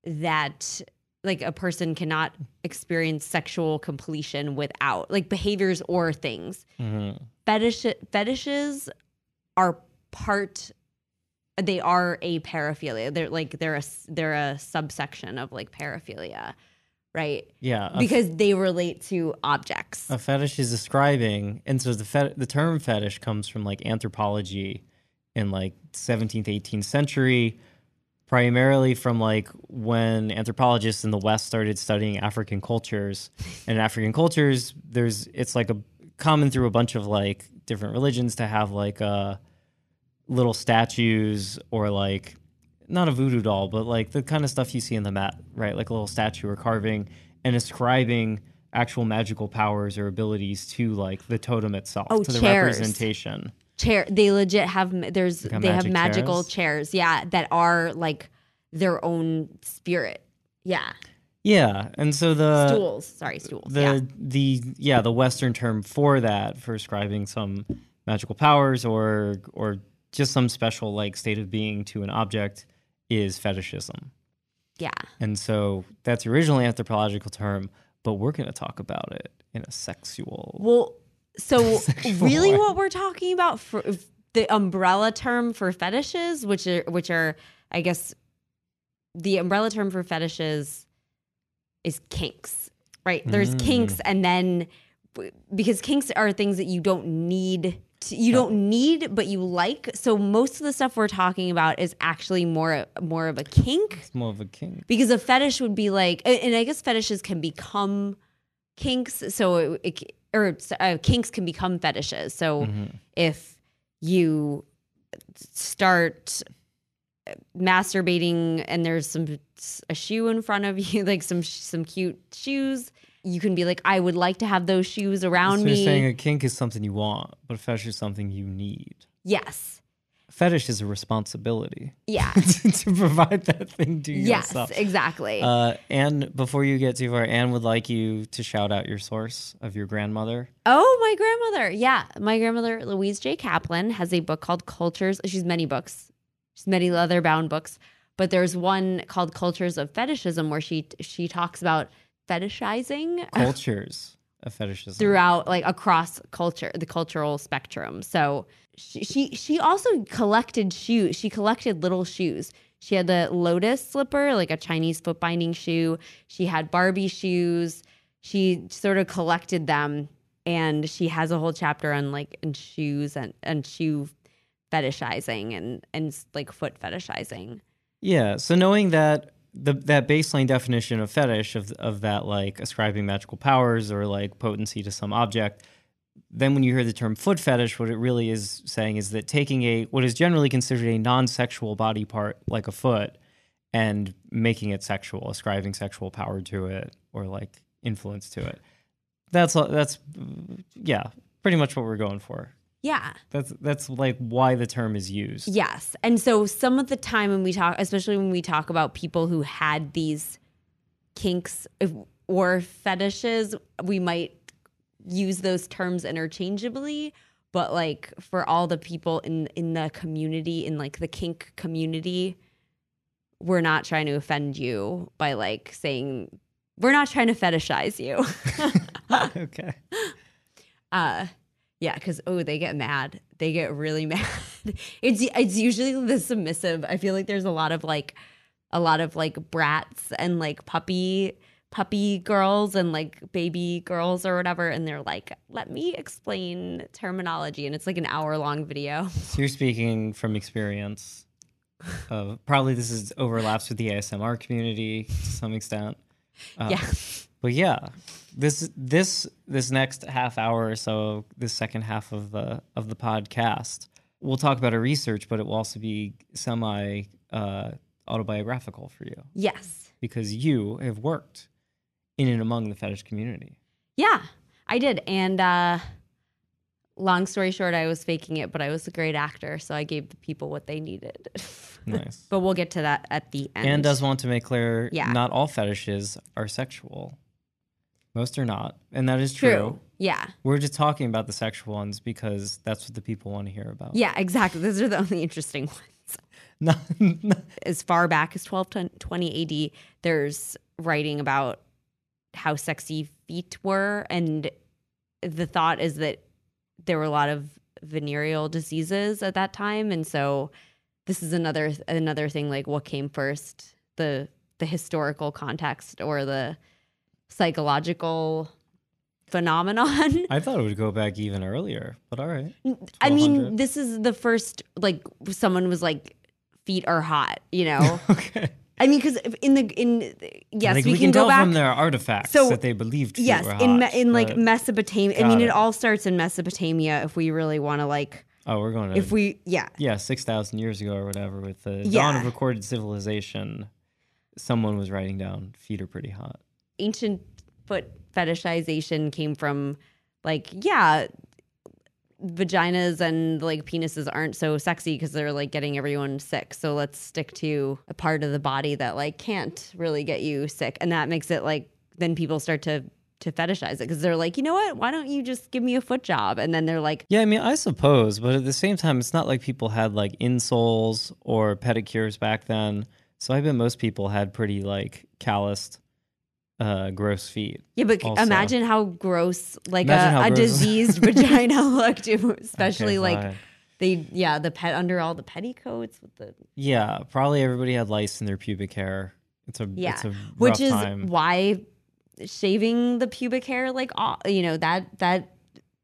that like a person cannot experience sexual completion without like behaviors or things. hmm fetish fetishes are part they are a paraphilia they're like they're a they're a subsection of like paraphilia right Yeah. because they relate to objects A fetish is describing, and so the fet- the term fetish comes from like anthropology in like 17th, 18th century, primarily from like when anthropologists in the West started studying African cultures. And African cultures, there's it's like a common through a bunch of like different religions to have like uh little statues or like not a voodoo doll, but like the kind of stuff you see in the mat, right? Like a little statue or carving and ascribing actual magical powers or abilities to like the totem itself, Oh, to the chairs. representation. Chair they legit have there's They got they have magical chairs? chairs yeah that are like their own spirit yeah Yeah, and so the stools sorry stools the yeah the yeah the Western term for that for ascribing some magical powers or or just some special like state of being to an object is fetishism. yeah And so that's originally original anthropological term, but we're going to talk about it in a sexual. Well, so really, way. what we're talking about for the umbrella term for fetishes, which are which are, I guess, the umbrella term for fetishes is kinks, right? There's Mm. kinks, and then because kinks are things that you don't need. To, you don't need, but you like. So most of the stuff we're talking about is actually more more of a kink It's more of a kink because a fetish would be like and i guess fetishes can become kinks so it, it or uh, kinks can become fetishes so Mhm. if you start masturbating and there's some a shoe in front of you like some some cute shoes you can be like i would like to have those shoes around So me you're saying a kink is something you want, but a fetish is something you need. yes Fetish is a responsibility yeah to provide that thing to yes yourself. Yes, exactly Uh, Anne, before you get too far, Anne would like you to shout out your source of your grandmother. Oh, my grandmother. Yeah. My grandmother, Louise J. Kaplan, has a book called Cultures. She's many books. She's many leather bound books. But there's one called Cultures of Fetishism where she she talks about fetishizing Cultures of fetishism. throughout like across culture, the cultural spectrum. So she she, she also collected shoes. She collected little shoes. She had the lotus slipper, like a Chinese foot binding shoe. She had Barbie shoes. She sort of collected them and she has a whole chapter on like and shoes and and shoe fetishizing and and like foot fetishizing. Yeah. So knowing that the that baseline definition of fetish of of that like ascribing magical powers or like potency to some object, then when you hear the term foot fetish, what it really is saying is that taking a what is generally considered a non-sexual body part like a foot and making it sexual, ascribing sexual power to it or like influence to it. That's that's yeah, pretty much what we're going for. Yeah. That's that's like why the term is used. Yes. And so some of the time when we talk, especially when we talk about people who had these kinks or fetishes, we might use those terms interchangeably. But like for all the people in in the community, in like the kink community, we're not trying to offend you by like saying we're not trying to fetishize you. okay. uh yeah because oh they get mad they get really mad it's it's usually the submissive i feel like there's a lot of like a lot of like brats and like puppy puppy girls and like baby girls or whatever and they're like let me explain terminology and it's like an hour long video So you're speaking from experience. Of probably this is overlaps with the ASMR community to some extent. Uh, yeah But yeah, this this this next half hour or so, this second half of the of the podcast, we'll talk about our research, but it will also be semi uh, autobiographical for you yes because you have worked in and among the fetish community. yeah i did and uh long story short i was faking it but i was a great actor so i gave the people what they needed Nice. but we'll get to that at the end and does want to make clear, Yeah. not all fetishes are sexual. Most are not, and that is true. true yeah We're just talking about the sexual ones because that's what the people want to hear about. Yeah, exactly. Those are the only interesting ones. As far back as 1220 AD, there's writing about how sexy feet were. And the thought is that there were a lot of venereal diseases at that time. And so this is another another thing like what came first, the the historical context or the psychological phenomenon. I thought it would go back even earlier, but all right. I mean, this is the first like someone was like feet are hot, you know. Okay. I mean, because in the in yes, like, we, we, can, can, go tell back. from their artifacts So, that they believed yes, were in hot, in like Mesopotamia. I mean, it it. all starts in Mesopotamia. If we really want to like, oh, we're going to if we yeah, yeah, six thousand years ago or whatever, with the dawn of recorded civilization, someone was writing down feet are pretty hot. Ancient foot fetishization came from like yeah vaginas and like penises aren't so sexy because they're like getting everyone sick. So let's stick to a part of the body that like can't really get you sick. And that makes it like then people start to to fetishize it because they're like you know what? Why don't you just give me a foot job? And then they're like Yeah, I mean, I suppose, but at the same time, it's not like people had like insoles or pedicures back then. So I bet most people had pretty like calloused, uh, gross feet. yeah but Also. imagine how gross like Imagine a, a gross- diseased vagina looked especially Okay, like fine. they yeah the pet under all the petticoats with the yeah, probably everybody had lice in their pubic hair. It's a Yeah, it's a which is time. why shaving the pubic hair, like all, you know, that that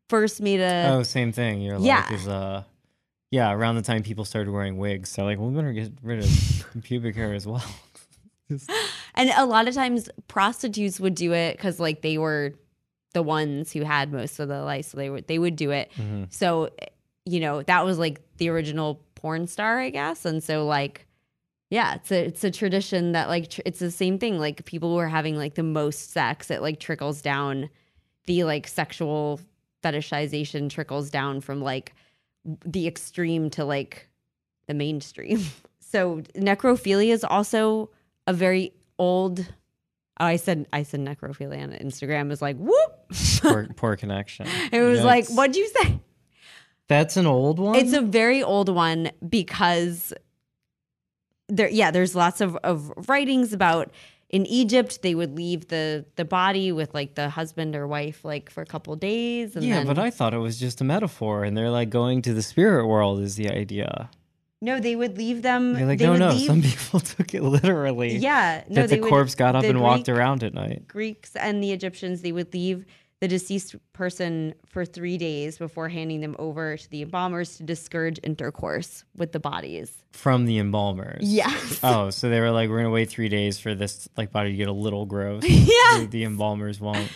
first made a oh, same thing. You're like, is uh, yeah, around the time people started wearing wigs, so like, we better get rid of pubic hair as well. And a lot of times prostitutes would do it because like they were the ones who had most of the lice, so they would they would do it. Mm-hmm. So you know that was like the original porn star, I guess, and so like. Yeah, it's a it's a tradition that like tr- it's the same thing. Like people who are having like the most sex, it like trickles down. The like sexual fetishization trickles down from like the extreme to like the mainstream. So necrophilia is also a very old. Oh, I said I said necrophilia on Instagram is like whoop. poor, poor connection. It was like, what'd you say? That's an old one. It's a very old one because there, yeah, there's lots of, of writings about in Egypt they would leave the the body with like the husband or wife like for a couple days and yeah, then but I thought it was just a metaphor, and they're like going to the spirit world is the idea. No, they would leave them. You're like, they no, would no. leave, Some people took it literally. yeah, no, that the would- corpse got up and walked around at night. Greeks and the Egyptians, they would leave the deceased person for three days before handing them over to the embalmers to discourage intercourse with the bodies. from the embalmers. Yes. Oh, so they were like, we're gonna wait three days for this like body to get a little gross. Yeah. The embalmers won't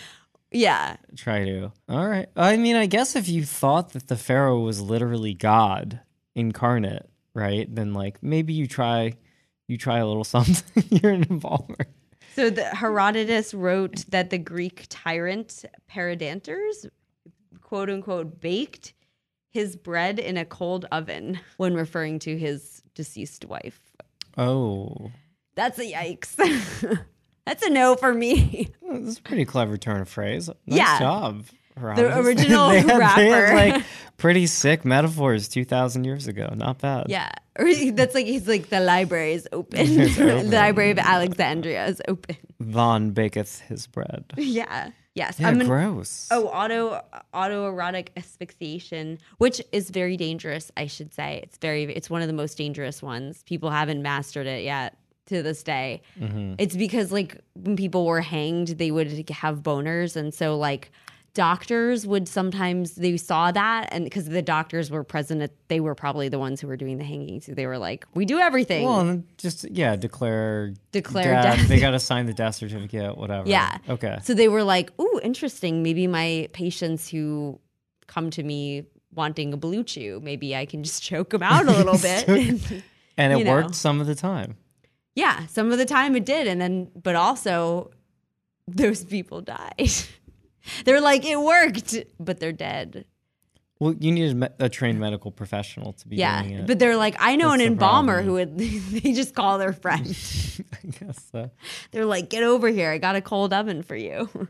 Yeah. try to. All right. I mean, I guess if you thought that the pharaoh was literally God incarnate, right? Then like maybe you try, you try a little something. You're an embalmer. So the Herodotus wrote that the Greek tyrant Perianders, quote unquote baked his bread in a cold oven when referring to his deceased wife. Oh, That's a yikes. That's a no for me. this is a pretty clever turn of phrase. Nice Yeah. job. Herodotus. original they had, They rapper. had like pretty sick metaphors two thousand years ago. Not bad. Yeah. That's like he's like the library is open. Open. the library of Alexandria is open. Von baketh his bread. Yeah. Yes. Yeah, I'm gonna- gross. Oh, auto autoerotic asphyxiation, which is very dangerous. I should say it's very. It's one of the most dangerous ones. People haven't mastered it yet to this day. Mm-hmm. It's because like when people were hanged, they would have boners, and so like doctors would sometimes they saw that, and because the doctors were present, at, they were probably the ones who were doing the hanging. So they were like, "We do everything." Well, and just yeah, declare Declare death. death. They got to sign the death certificate, whatever. Yeah. Okay. So they were like, "Ooh, interesting. Maybe my patients who come to me wanting a blue chew, maybe I can just choke them out a little bit." And it you know. worked some of the time. yeah, some of the time it did, and then but also those people died. They're like, "It worked," but they're dead. Well, you need a, me- a trained medical professional to be Yeah, doing it. but they're like, "I know That's an the embalmer problem. who would." they just call their friend. I guess so. they're like, "Get over here! I got a cold oven for you."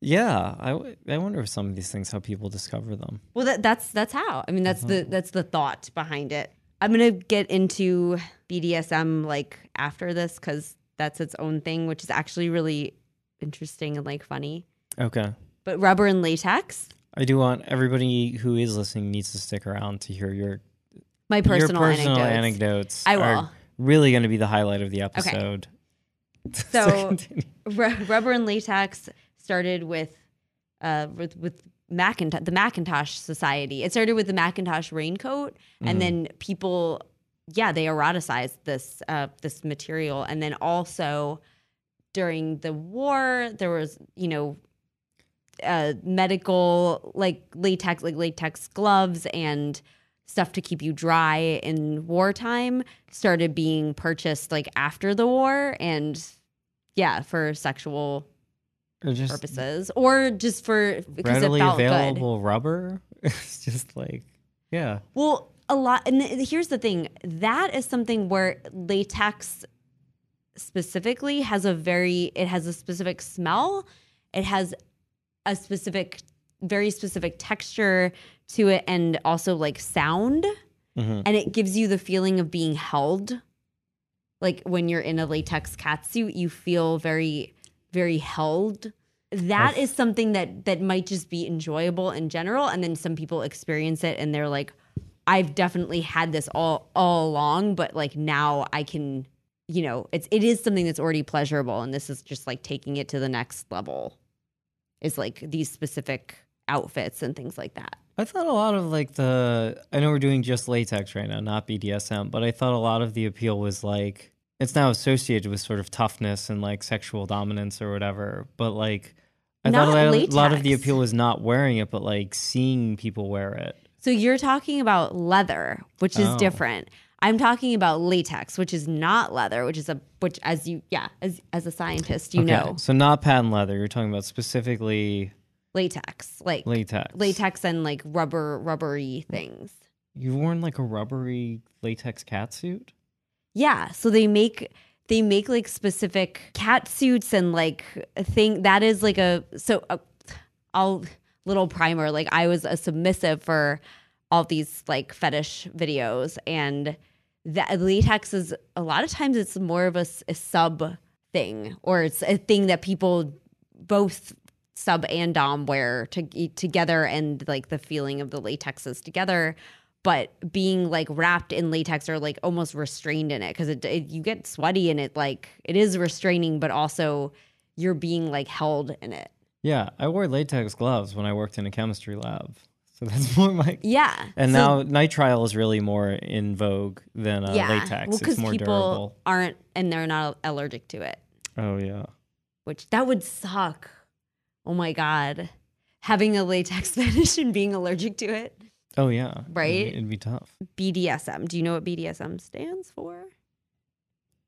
Yeah, I, w- I wonder if some of these things how people discover them. Well, that, that's that's how. I mean, that's Uh-huh. the that's the thought behind it. I'm gonna get into BDSM like after this because that's its own thing, which is actually really interesting and like funny. Okay. But rubber and latex, I do want everybody who is listening needs to stick around to hear your my personal, your personal anecdotes. anecdotes. I are will. really going to be the highlight of the episode. Okay. So. Ru- rubber and latex started with uh with, with Macintosh, the Macintosh Society. It started with the Macintosh raincoat, and then people, yeah, they eroticized this uh, this material, and then also during the war, there was you know uh, medical like latex like latex gloves and stuff to keep you dry in wartime started being purchased like after the war and yeah for sexual or just purposes or just for because readily it felt good available rubber. It's just like, yeah. well a lot and th- here's the thing that is something where latex specifically has a very it has a specific smell it has a specific very specific texture to it and also like sound. Mhm. and it gives you the feeling of being held. Like when you're in a latex catsuit you feel very very held. That is something that that might just be enjoyable in general and then some people experience it and they're like I've definitely had this all all along but like now I can you know it's it is something that's already pleasurable and this is just like taking it to the next level is like these specific outfits and things like that I thought a lot of like the I know we're doing just latex right now, not BDSM, but I thought a lot of the appeal was like it's now associated with sort of toughness and like sexual dominance or whatever. But like I Not thought a lot, a lot of the appeal was not wearing it, but like seeing people wear it. So you're talking about leather, which is Oh. different. I'm talking about latex, which is not leather, which is a which as you yeah, as as a scientist, you Okay, know, So not patent leather. You're talking about specifically latex, like latex. latex and like rubber rubbery things. You've worn like a rubbery latex cat suit. Yeah, so they make they make like specific cat suits and like a thing that is like a so uh, I'll little primer like I was a submissive for all these like fetish videos. And that latex is a lot of times it's more of a sub thing or it's a thing that people both sub and dom wear to, together and like the feeling of the latexes together. But being like wrapped in latex or like almost restrained in it because it, it you get sweaty and it like it is restraining but also you're being like held in it. Yeah, I wore latex gloves when I worked in a chemistry lab. So that's more my yeah And So- now nitrile is really more in vogue than uh, latex. well it's because more people durable. aren't and they're not allergic to it Oh yeah. which that would suck oh my god having a latex fetish and being allergic to it Oh yeah. It'd Right? It'd, be tough. bdsm do you know what bdsm stands for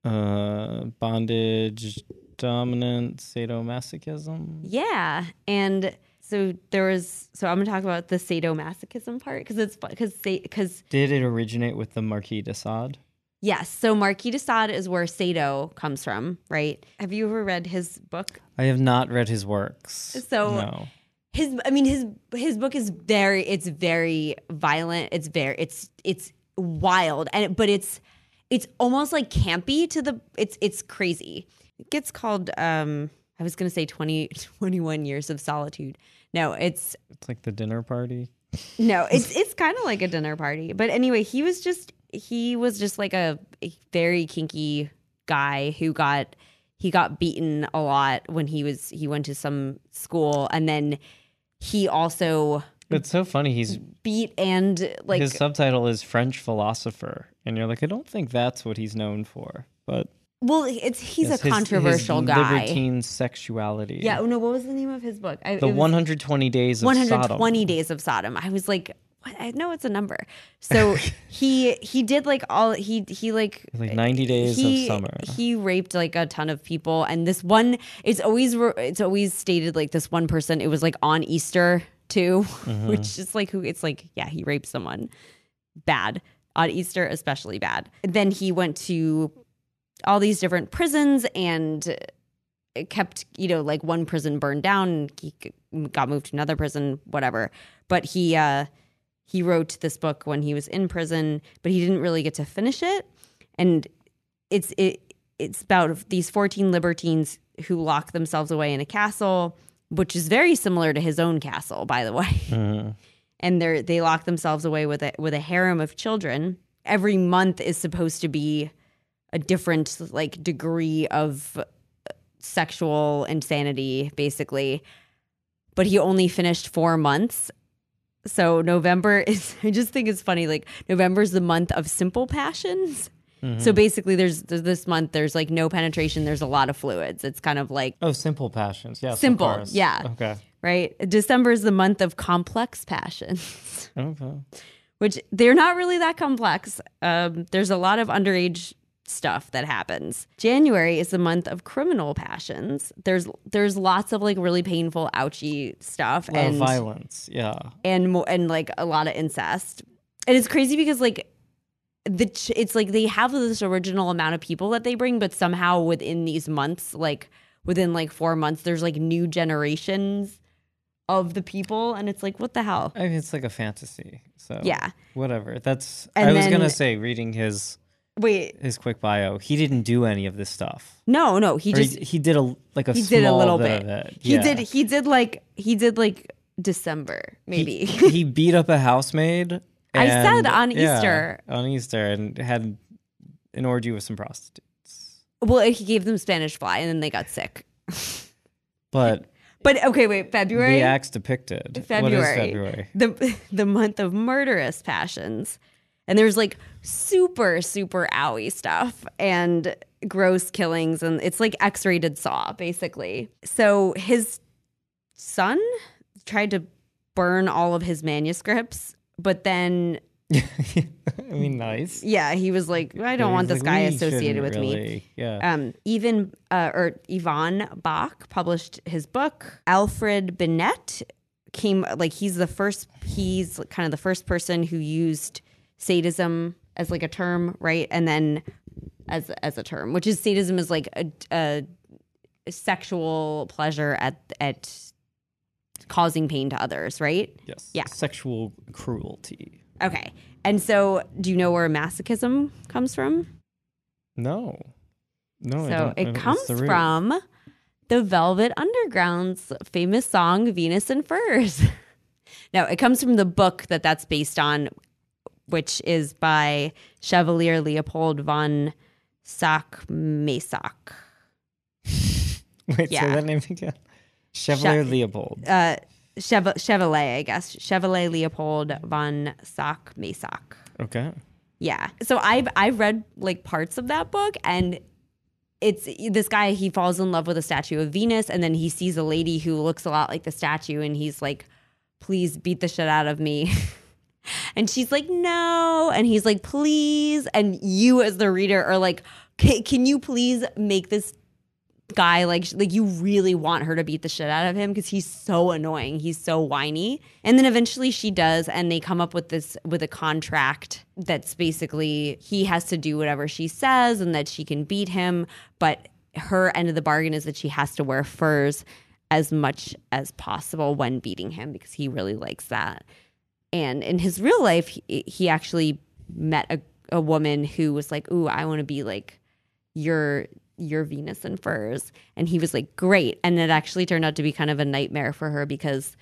Uh, bondage, dominant, sadomasochism. Yeah. And so there was so I'm gonna talk about the sadomasochism part because it's because because Did it originate with the Marquis de Sade? yes, so Marquis de Sade is where Sado comes from, right? Have you ever read his book? I have not read his works. So- no. his i mean his his book is very it's very violent it's very it's it's wild and but it's it's almost like campy to the it's it's crazy it gets called um i was gonna say 20 21 years of solitude no it's It's like the dinner party. no it's it's kind of like a dinner party but anyway he was just he was just like a, a very kinky guy who got he got beaten a lot when he was he went to some school and then he also It's so funny. He's beat and like his subtitle is French philosopher, and you're like, I don't think that's what he's known for. But well it's he's yes, a his- controversial his guy Libertine sexuality. yeah no what was the name of his book I, The 120 days of 120 Sodom. days of sodom i was like what i know it's a number so he he did like all he he like Like 90 days he, of summer. he raped like a ton of people and this one it's always it's always stated like this one person it was like on easter too Mm-hmm. which is like who it's like yeah he raped someone bad on easter especially bad then he went to all these different prisons and it kept you know like one prison burned down he got moved to another prison whatever. But he uh he wrote this book when he was in prison but he didn't really get to finish it. And it's it it's about these 14 libertines who lock themselves away in a castle which is very similar to his own castle by the way. Mhm. and they they lock themselves away with a with a harem of children. Every month is supposed to be a different like degree of sexual insanity basically but he only finished 4 months so november is i just think it's funny like november is the month of simple passions so basically there's, there's this month there's like no penetration there's a lot of fluids it's kind of like Oh, simple passions. Yeah. Simple, yeah. Okay. right december is the month of complex passions Okay. which they're not really that complex. Um, there's a lot of underage stuff that happens. January is the month of criminal passions. There's there's lots of like really painful, ouchy stuff and violence. Yeah. and mo- and like a lot of incest. And it's crazy because like the ch- it's like they have this original amount of people that they bring, but somehow within these months, like within like four months, there's like new generations of the people, and it's like what the hell? I mean, it's like a fantasy. So Yeah. whatever. That's. And I was gonna say, reading his Wait, his quick bio, he didn't do any of this stuff. no, no, he Or just he, he did a like a he did a little bit, bit. He Yeah. did. He did like he did like December maybe. He, he beat up a housemaid. I said on yeah, Easter. on Easter, and had an orgy with some prostitutes. well, he gave them Spanish fly, and then they got sick. But But okay, wait, February. the acts depicted. February. February? The the month of murderous passions, and there's like super super owie stuff and gross killings, and it's like X-rated Saw basically. So his son tried to burn all of his manuscripts, but then I mean, nice. yeah, he was like, I don't want this like, guy associated with shouldn't me. Yeah. Um, even uh, or Iwan Bloch published his book. Alfred Binet came like he's the first. He's kind of the first person who used sadism as like a term, right? And then as as a term, which is sadism is like a, a sexual pleasure at at causing pain to others, right? yes. yeah. Sexual cruelty. Okay. And so, do you know where masochism comes from? No. No. So it comes the from the Velvet Underground's famous song "Venus and Furs." no, it comes from the book that that's based on, which is by Chevalier Leopold von Sacher-Masoch. Wait, Yeah. say that name again. Chevalier Leopold. Uh, Chev- Chevalier, I guess. Chevalier Leopold von Sacher-Masoch. Okay. Yeah. So I've I've read like parts of that book and it's this guy he falls in love with a statue of Venus and then he sees a lady who looks a lot like the statue and he's like please beat the shit out of me. and she's like no. And he's like please. And you as the reader are like can you please make this guy like like you really want her to beat the shit out of him? Because he's so annoying. He's so whiny. And then eventually she does and they come up with this with a contract that's basically he has to do whatever she says and that she can beat him but her end of the bargain is that she has to wear furs as much as possible when beating him because he really likes that and in his real life he, he actually met a, a woman who was like ooh i want to be like your your venus and furs. And he was like great. And it actually turned out to be kind of a nightmare for her because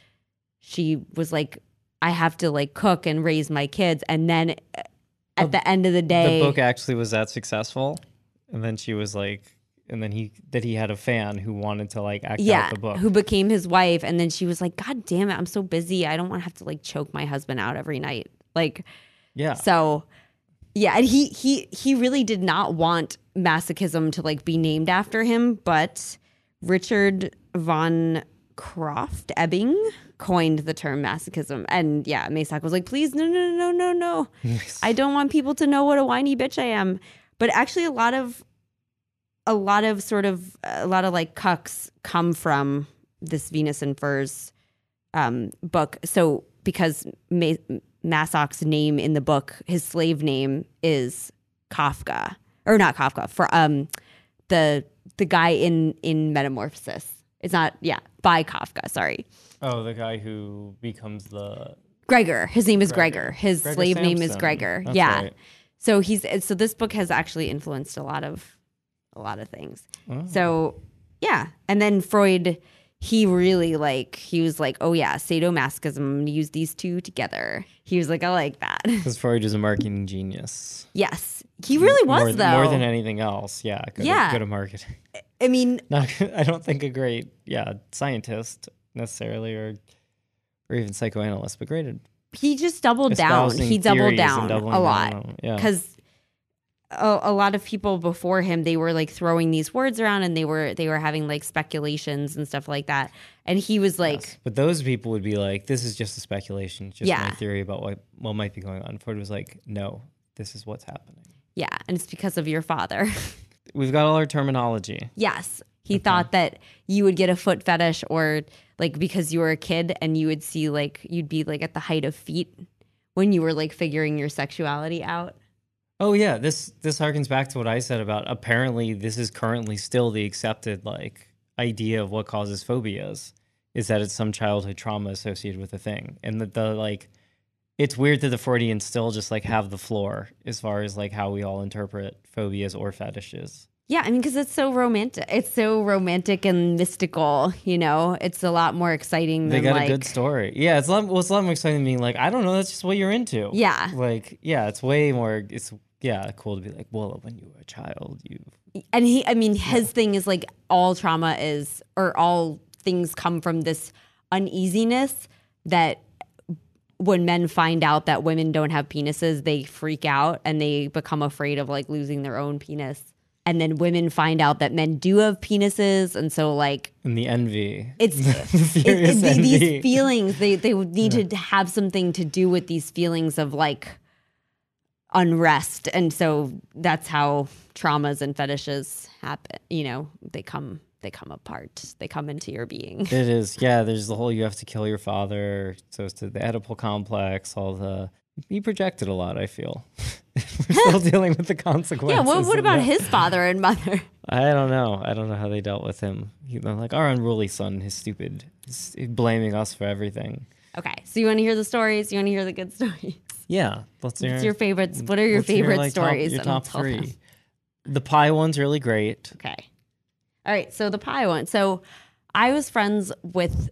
she was like i have to like cook and raise my kids. And then uh, at the end of the day The book actually was that successful, and then she was like, and then he that he had a fan who wanted to like act yeah out the book. who became his wife and then she was like god damn it i'm so busy i don't want to have to like choke my husband out every night like yeah, So yeah, and he he he really did not want masochism to like be named after him, but Richard von Krafft-Ebing coined the term masochism. And yeah, Masoch was like, please, no, no, no, no, no. I don't want people to know what a whiny bitch I am. But actually a lot of a lot of sort of a lot of like cucks come from this Venus and Furs um, book. So because Ma- Masoch's name in the book, his slave name is Kafka, or not Kafka, for um the the guy in in Metamorphosis. It's not yeah by Kafka. Sorry, Oh, the guy who becomes the Gregor. His name is Gregor. Gregor. His Gregor slave name is Gregor. That's yeah. right. So he's so this book has actually influenced a lot of a lot of things. Oh. So yeah, and then Freud, he really like he was like, oh yeah, sadomasochism. I'm use these two together. He was like, I like that. because Freud is a marketing genius. yes, he really was more, though. more than anything else. Yeah, good Yeah. At, good at marketing. I mean, Not, I don't think a great yeah scientist necessarily, or or even psychoanalyst, but great at he just doubled down. He doubled down a lot. because a, a lot of people before him they were like throwing these words around and they were they were having like speculations and stuff like that and he was like But those people would be like, "This is just a speculation, just Yeah. my theory about what what might be going on." Freud was like, "No, this is what's happening. yeah and it's because of your father We've got all our terminology. yes he thought that you would get a foot fetish or like because you were a kid and you would see like you'd be like at the height of feet when you were like figuring your sexuality out Oh yeah, this this harkens back to what I said about apparently this is currently still the accepted like idea of what causes phobias is that it's some childhood trauma associated with a thing. And that the like it's weird that the Freudians still just like have the floor as far as like how we all interpret phobias or fetishes. Yeah, I mean, because it's so romantic. It's so romantic and mystical. You know, it's a lot more exciting They than got like a good story. Yeah, it's a lot, well, it's a lot more exciting than being like, I don't know, that's just what you're into. Yeah. Like, yeah, it's way more it's yeah, cool to be like, well, when you were a child, you and he i mean his thing is like all trauma is or all things come from this uneasiness that when men find out that women don't have penises they freak out and they become afraid of like losing their own penis and then women find out that men do have penises and so like and the envy. it's the it, it, envy. these feelings they they need to have something to do with these feelings of like unrest and so that's how traumas and fetishes happen you know they come they come apart they come into your being It is, yeah. There's the whole you have to kill your father, so to the Oedipal complex, all the he projected a lot. I feel we're still dealing with the consequences. yeah what, what about that. his father and mother I don't know. I don't know how they dealt with him. He, like our unruly son, his stupid, He's blaming us for everything. okay so you want to hear the stories you want to hear the good stories Yeah, let's hear. what's your favorites what are your favorite top- stories your top tell them. three. The pie one's really great. Okay. All right. So the pie one. So I was friends with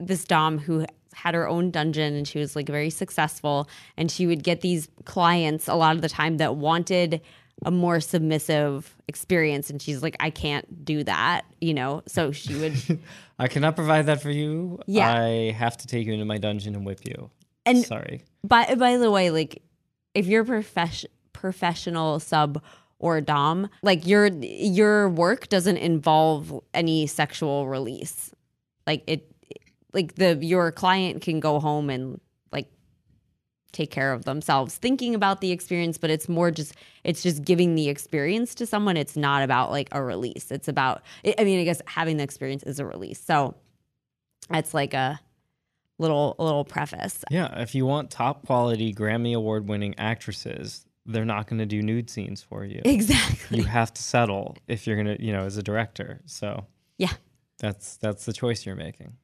this Dom who had her own dungeon and she was like very successful. And she would get these clients a lot of the time that wanted a more submissive experience. And she's like, I can't do that, you know? So she would. I cannot provide that for you. Yeah. I have to take you into my dungeon and whip you. And Sorry. by, by the way, like if you're profes- professional sub or dom like your your work doesn't involve any sexual release like it like the your client can go home and like take care of themselves thinking about the experience but it's more just it's just giving the experience to someone it's not about like a release it's about i I mean i guess having the experience is a release so that's like a little little preface Yeah, if you want top quality Grammy award winning actresses, they're not going to do nude scenes for you. exactly You have to settle if you're going to, you know, as a director. So yeah that's that's the choice you're making.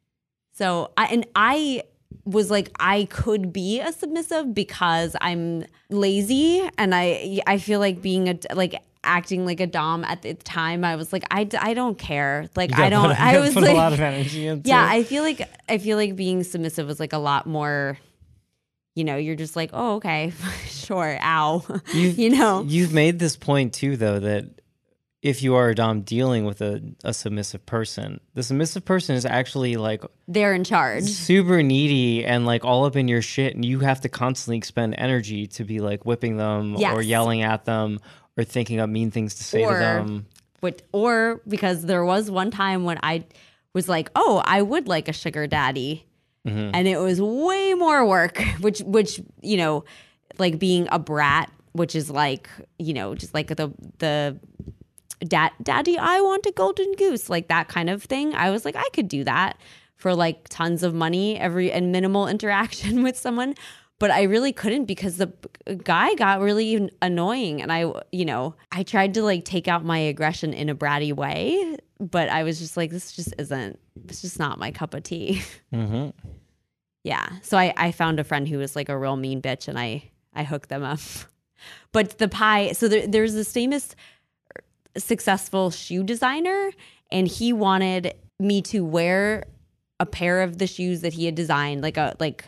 So I and I was like I could be a submissive because I'm lazy and I I feel like being a like acting like a dom at the time I was like i, I don't care like I don't Put- I was put like a lot of energy into. yeah it. I feel like I feel like being submissive was like a lot more you know you're just like oh okay sure ow You've, you know You've made this point too, though, that if you are a dom dealing with a, a submissive person, the submissive person is actually like they're in charge super needy and like all up in your shit, and you have to constantly expend energy to be like whipping them or yelling at them or thinking up mean things to say Or- to them. But or because there was one time when I was like, "Oh, I would like a sugar daddy," mm-hmm. and it was way more work. Which, which you know, like being a brat, which is like you know, just like the the dad, daddy, I want a golden goose, like that kind of thing. I was like, I could do that for like tons of money every and minimal interaction with someone. But I really couldn't because the guy got really annoying. And I, you know, I tried to like take out my aggression in a bratty way, but I was just like, this just isn't, it's just not my cup of tea. hmm Yeah. So I, I found a friend who was like a real mean bitch and I, I hooked them up. But the pie, so there, there's this famous successful shoe designer and he wanted me to wear a pair of the shoes that he had designed, like a, like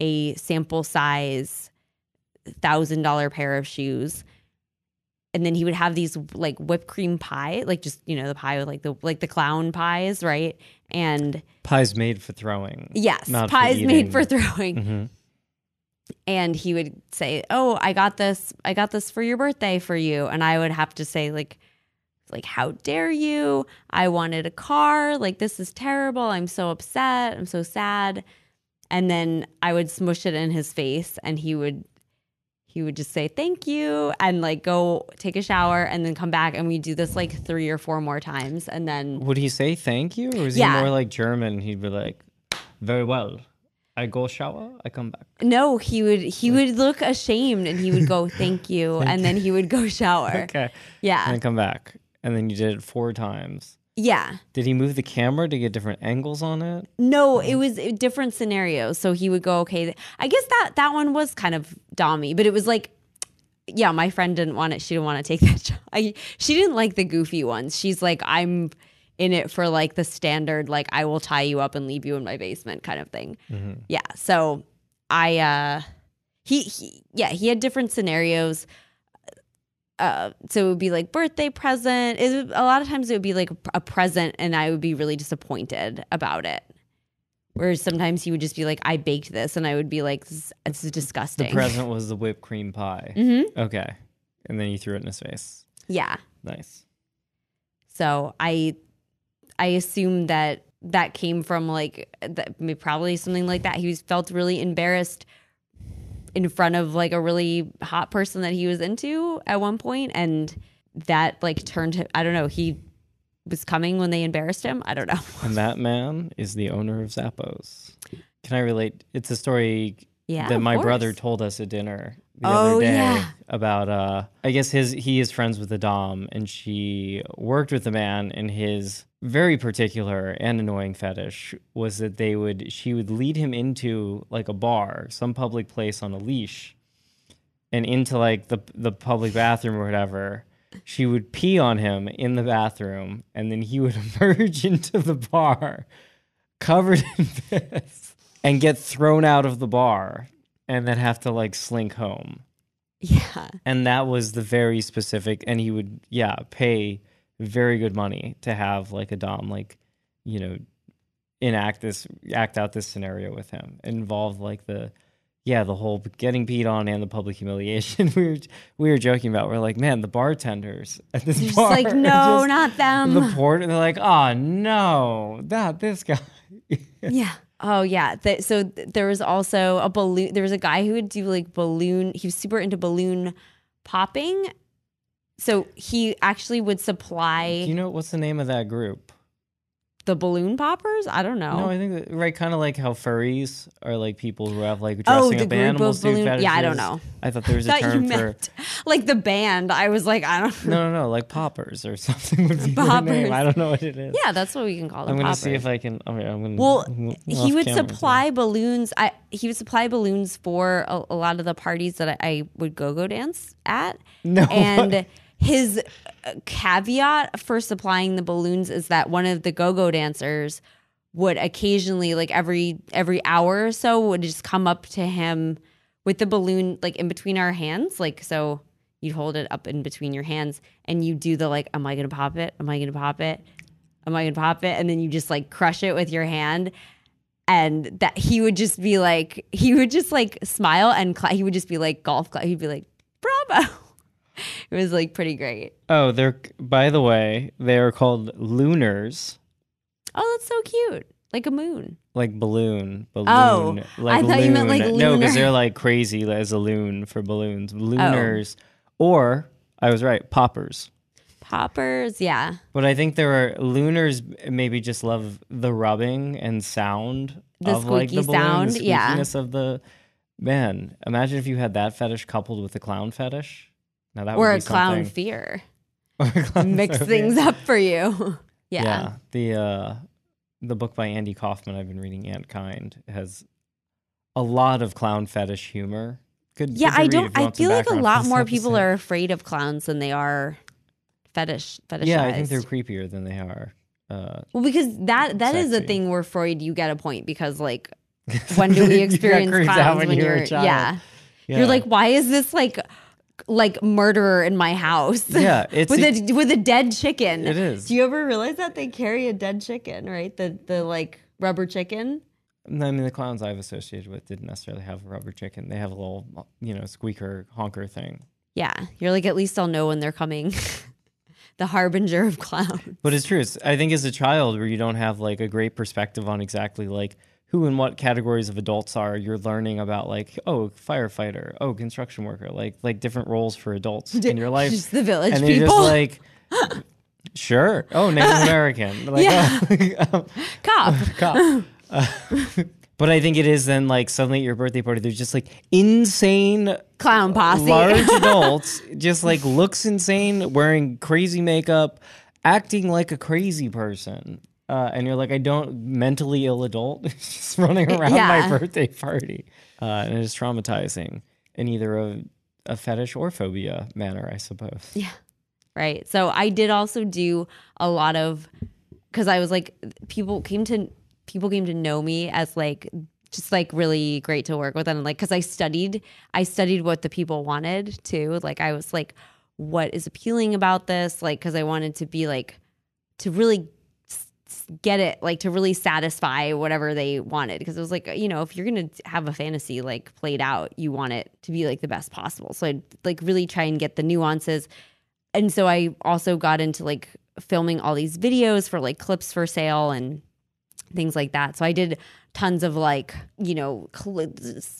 a sample size thousand dollar pair of shoes. And then he would have these like whipped cream pie, like just, you know, the pie with like the, like the clown pies. Right. And Pies made for throwing. Yes, not for pies made for throwing. Mhm. And he would say, "Oh, I got this. I got this for your birthday for you." And I would have to say like like how dare you? I wanted a car. Like this is terrible. I'm so upset. I'm so sad. And then I would smush it in his face and he would he would just say thank you and like go take a shower and then come back and we do this like 3 or 4 more times and then Would he say thank you, or is Yeah. he more like German? He'd be like, "Very well. I go shower. I come back." No, he would he would look ashamed and he would go thank you and then he would go shower. Okay, Yeah. and then come back, and then you did it four times. Yeah. Did he move the camera to get different angles on it? No, it was different scenarios. So he would go, okay, I guess that that one was kind of dommy, but it was like yeah, my friend didn't want it. She didn't want to take that job. I, she didn't like the goofy ones. She's like, I'm in it for like the standard, like I will tie you up and leave you in my basement kind of thing. Yeah. So I, uh, he, he, yeah, he had different scenarios. Uh, so it would be like birthday present. It a lot of times it would be like a present, and I would be really disappointed about it. Whereas sometimes he would just be like, "I baked this," and I would be like, "This, this is disgusting." The present was the whipped cream pie. hmm Okay, and then you threw it in his face. Yeah. Nice. So I I assume that that came from like that probably something like that. He was felt really embarrassed in front of like a really hot person that he was into at one point and that like turned him I don't know, he was coming when they embarrassed him. I don't know. And that man is the owner of Zappos. Can I relate? It's a story Yeah. that my course. brother told us at dinner the Oh, other day yeah. about uh I guess his he is friends with the Dom and she worked with the man and his very particular and annoying fetish was that they would she would lead him into like a bar, some public place on a leash and into like the the public bathroom or whatever. She would pee on him in the bathroom and then he would emerge into the bar covered in piss and get thrown out of the bar and then have to like slink home. Yeah. And that was the very specific and he would yeah, pay very good money to have like a dom like, you know, enact this act out this scenario with him. Involved like the yeah, the whole getting beat on and the public humiliation. we were we were joking about. We're like, man, the bartenders at this You're bar like, no, not them. the port, and they're like, oh no, not this guy. yeah. Oh yeah. Th- so th- there was also a balloon. There was a guy who would do like balloon. He was super into balloon popping. So he actually would supply Do you know what's the name of that group? the balloon poppers. I don't know. No, I think that, right, kind of like how furries are like people who have like oh, dressing the up group animals of balloon. Yeah, I don't know. I thought there was a term for like the band. I was like, I don't. Know. No, no, no, like poppers or something would be the Poppers. name. I don't know what it is. Yeah, that's what we can call them. I'm gonna poppers. see if I can. Oh, okay, I'm gonna. Well, I'm he would supply balloons. I he would supply balloons for a, a lot of the parties that I, I would go go dance at. No. and his uh, caveat for supplying the balloons is that one of the go go dancers would occasionally, like every every hour or so, would just come up to him with the balloon like in between our hands, like so. You'd hold it up in between your hands, and you do the like, "Am I gonna pop it? Am I gonna pop it? Am I gonna pop it?" And then you just like crush it with your hand, and that he would just be like he would just like smile and he would just be like golf clap he'd be like bravo it was like pretty great Oh, they're. By the way, they are called lunars, oh that's so cute like a moon like balloon. Balloon. Oh, like I thought you meant, like, loon. No, because they're like crazy as a loon for balloons. Oh. Lunars, or I was right, poppers. poppers yeah But I think there are lunars. Maybe just love the rubbing and sound The of like the balloon, sound, the yeah. of the man. Imagine if you had that fetish coupled with the clown fetish. Now that or a clown fear Or a clown mix phobia. things up for you yeah. Yeah. The uh the book by Andy Kaufman I've been reading, Antkind, has a lot of clown fetish humor. Good. Yeah, good I don't. I feel like a lot more people are afraid of clowns than they are fetish fetishized. Yeah, I think they're creepier than they are. Uh, well because that that is a Sexy. thing where Freud you get a point because like when do we experience clowns when when you were a you're child. yeah. yeah. You're like, why is this like like murderer in my house? Yeah, it's with a- a with a dead chicken. It is. Do you ever realize that they carry a dead chicken, right? The the like rubber chicken. I mean, the clowns I've associated with didn't necessarily have a rubber chicken. They have a little, you know, squeaker honker thing. Yeah, you're like at least I'll know when they're coming. the harbinger of clowns. But it's true. It's, I think as a child, where you don't have like a great perspective on exactly like who and what categories of adults are, you're learning about like oh firefighter, oh construction worker, like like different roles for adults in your life, Just the village and you're people. just like. Sure. Oh, Native American. Like, Yeah. oh, Cop. cop. Uh, but I think it is then like suddenly at your birthday party, there's just like insane Clown posse. large adults, just like looks insane, wearing crazy makeup, acting like a crazy person. Uh, and you're like, I don't mentally ill adult, just running around Yeah. my birthday party, uh, and it's traumatizing in either a, a fetish or phobia manner, I suppose. Yeah. Right. So I did also do a lot of because I was like people came to people came to know me as like just like really great to work with and like because I studied I studied what the people wanted too. Like I was like, what is appealing about this? Like because I wanted to be like to really get it like to really satisfy whatever they wanted. Because it was like you know if you're gonna have a fantasy like played out you want it to be like the best possible. So i'd like really try and get the nuances. And so I also got into like filming all these videos for like clips for sale and things like that. So I did tons of like, you know, cl-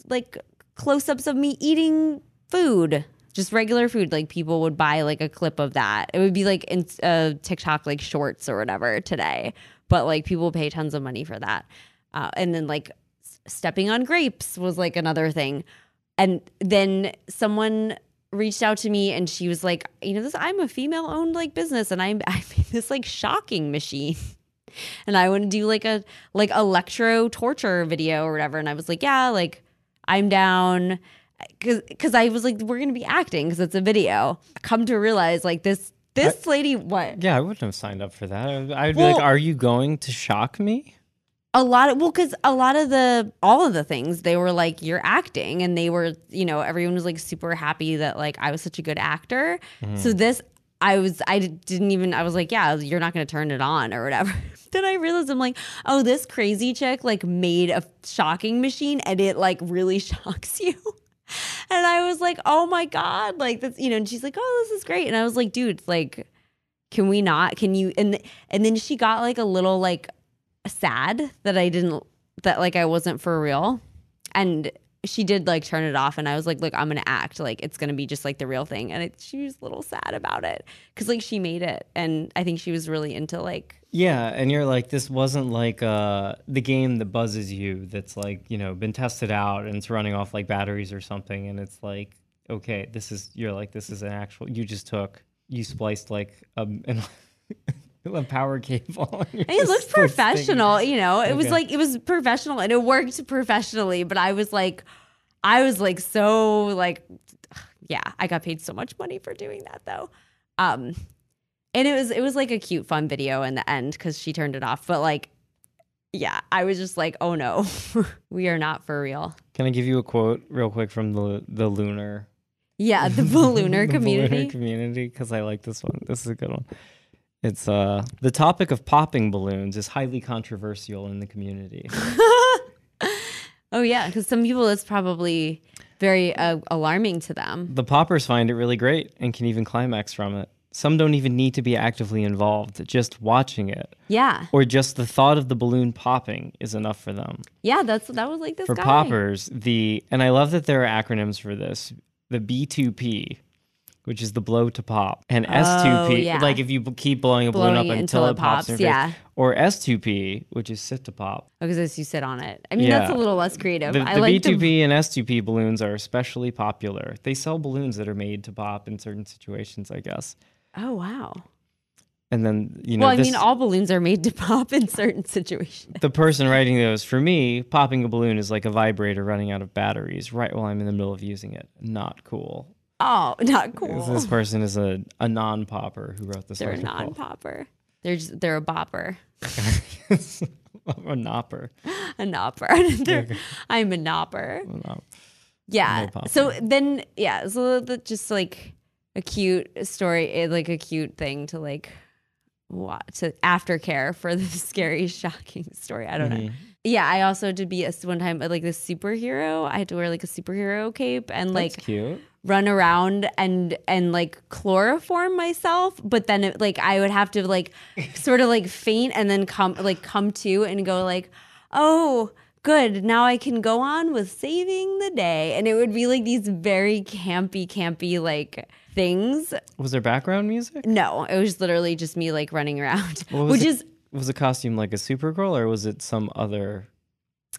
like close ups of me eating food, just regular food. Like people would buy like a clip of that. It would be like in uh, TikTok, like shorts or whatever today, but like people pay tons of money for that. Uh, and then like stepping on grapes was like another thing. And then someone reached out to me and she was like, you know, this I'm a female owned like business and I'm I made this like shocking machine. And I want to do like a like electro torture video or whatever. And I was like, yeah, like I'm down. Cause, cause I was like, we're gonna be acting because it's a video. Come to realize like this this lady what Yeah, I wouldn't have signed up for that. I would, I would be like, "Are you going to shock me?" a lot of well because a lot of the all of the things they were like you're acting and they were you know everyone was like super happy that like i was such a good actor mm-hmm. so this i was i didn't even i was like yeah you're not going to turn it on or whatever then i realized i'm like oh this crazy chick like made a shocking machine and it like really shocks you and i was like oh my god like that's you know and she's like oh this is great and i was like dude it's like can we not can you and and then she got like a little like sad that I didn't that like I wasn't for real. And she did like turn it off and I was like, look, I'm gonna act like it's gonna be just like the real thing. And it, she was a little sad about it because like she made it and I think she was really into like Yeah, and you're like, this wasn't like uh, the game that buzzes you. That's like you know been tested out and it's running off like batteries or something, and it's like, okay, this is you're like this is an actual. You just took you spliced like a, an, a power cable. and it looked professional, you know. It was like it was professional and it worked professionally, but I was like I was like so like yeah, I got paid so much money for doing that though. Um and it was it was like a cute fun video in the end cuz she turned it off, but like yeah, I was just like, "Oh no. we are not for real." Can I give you a quote real quick from the the lunar Yeah, the ballooner the community. ballooner community because I like this one. This is a good one. It's uh the topic of popping balloons is highly controversial in the community. oh yeah, cuz some people it's probably very uh, alarming to them. The poppers find it really great and can even climax from it. Some don't even need to be actively involved, just watching it. Yeah. Or just the thought of the balloon popping is enough for them. Yeah, that's that was like this For guy. poppers, the and I love that there are acronyms for this. The B2P, which is the blow to pop, and S2P, Oh, yeah. like if you b- keep blowing a balloon up until, until it pops, pops, face. yeah. Or S2P, which is sit to pop. Oh, because as you sit on it. I mean, that's a little less creative. The, I the like to- B2P and S2P balloons are especially popular. They sell balloons that are made to pop in certain situations, I guess. Oh wow. And then you know, well, I this, mean, all balloons are made to pop in certain situations. the person writing those for me, popping a balloon is like a vibrator running out of batteries right while I'm in the middle of using it. Not cool. Oh, not cool. This person is a, a non-popper who wrote this They're a article. non-popper. They're just, they're a bopper, a nopper. a nopper. They're- I'm a nopper. A nop- Yeah. No so then, yeah. So that just like a cute story, eh, like a cute thing to like what to aftercare for the scary, shocking story. I don't know. Mm-hmm. Yeah, I also did be a one time like the superhero. I had to wear like a superhero cape and That's like cute. Run around and and like chloroform myself but then it, like i would have to like sort of like faint and then come like come to and go like oh good. Now i can go on with saving the day. And it would be like these very campy campy like things. Was there background music? no. It was literally just me like running around. Which the- is Was the costume like a Supergirl or was it some other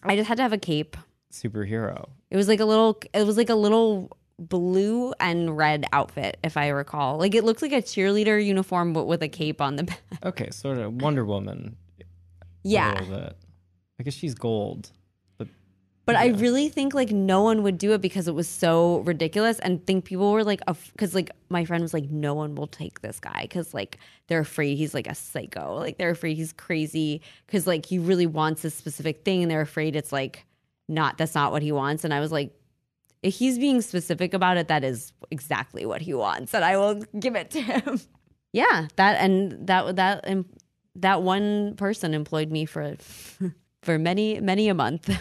i just had to have a cape. superhero? it was like a little it was like a little blue and red outfit if i recall like it looked like a cheerleader uniform but with a cape on the back Okay, sort of Wonder Woman. yeah. I guess she's gold. But But I really think like no one would do it because it was so ridiculous, and think people were like, because like my friend was like, no one will take this guy because like they're afraid he's like a psycho, like they're afraid he's crazy because like he really wants this specific thing, and they're afraid it's like not that's not what he wants. And I was like, if he's being specific about it, that is exactly what he wants, and I will give it to him. yeah, that and that that and that one person employed me for for many many a month.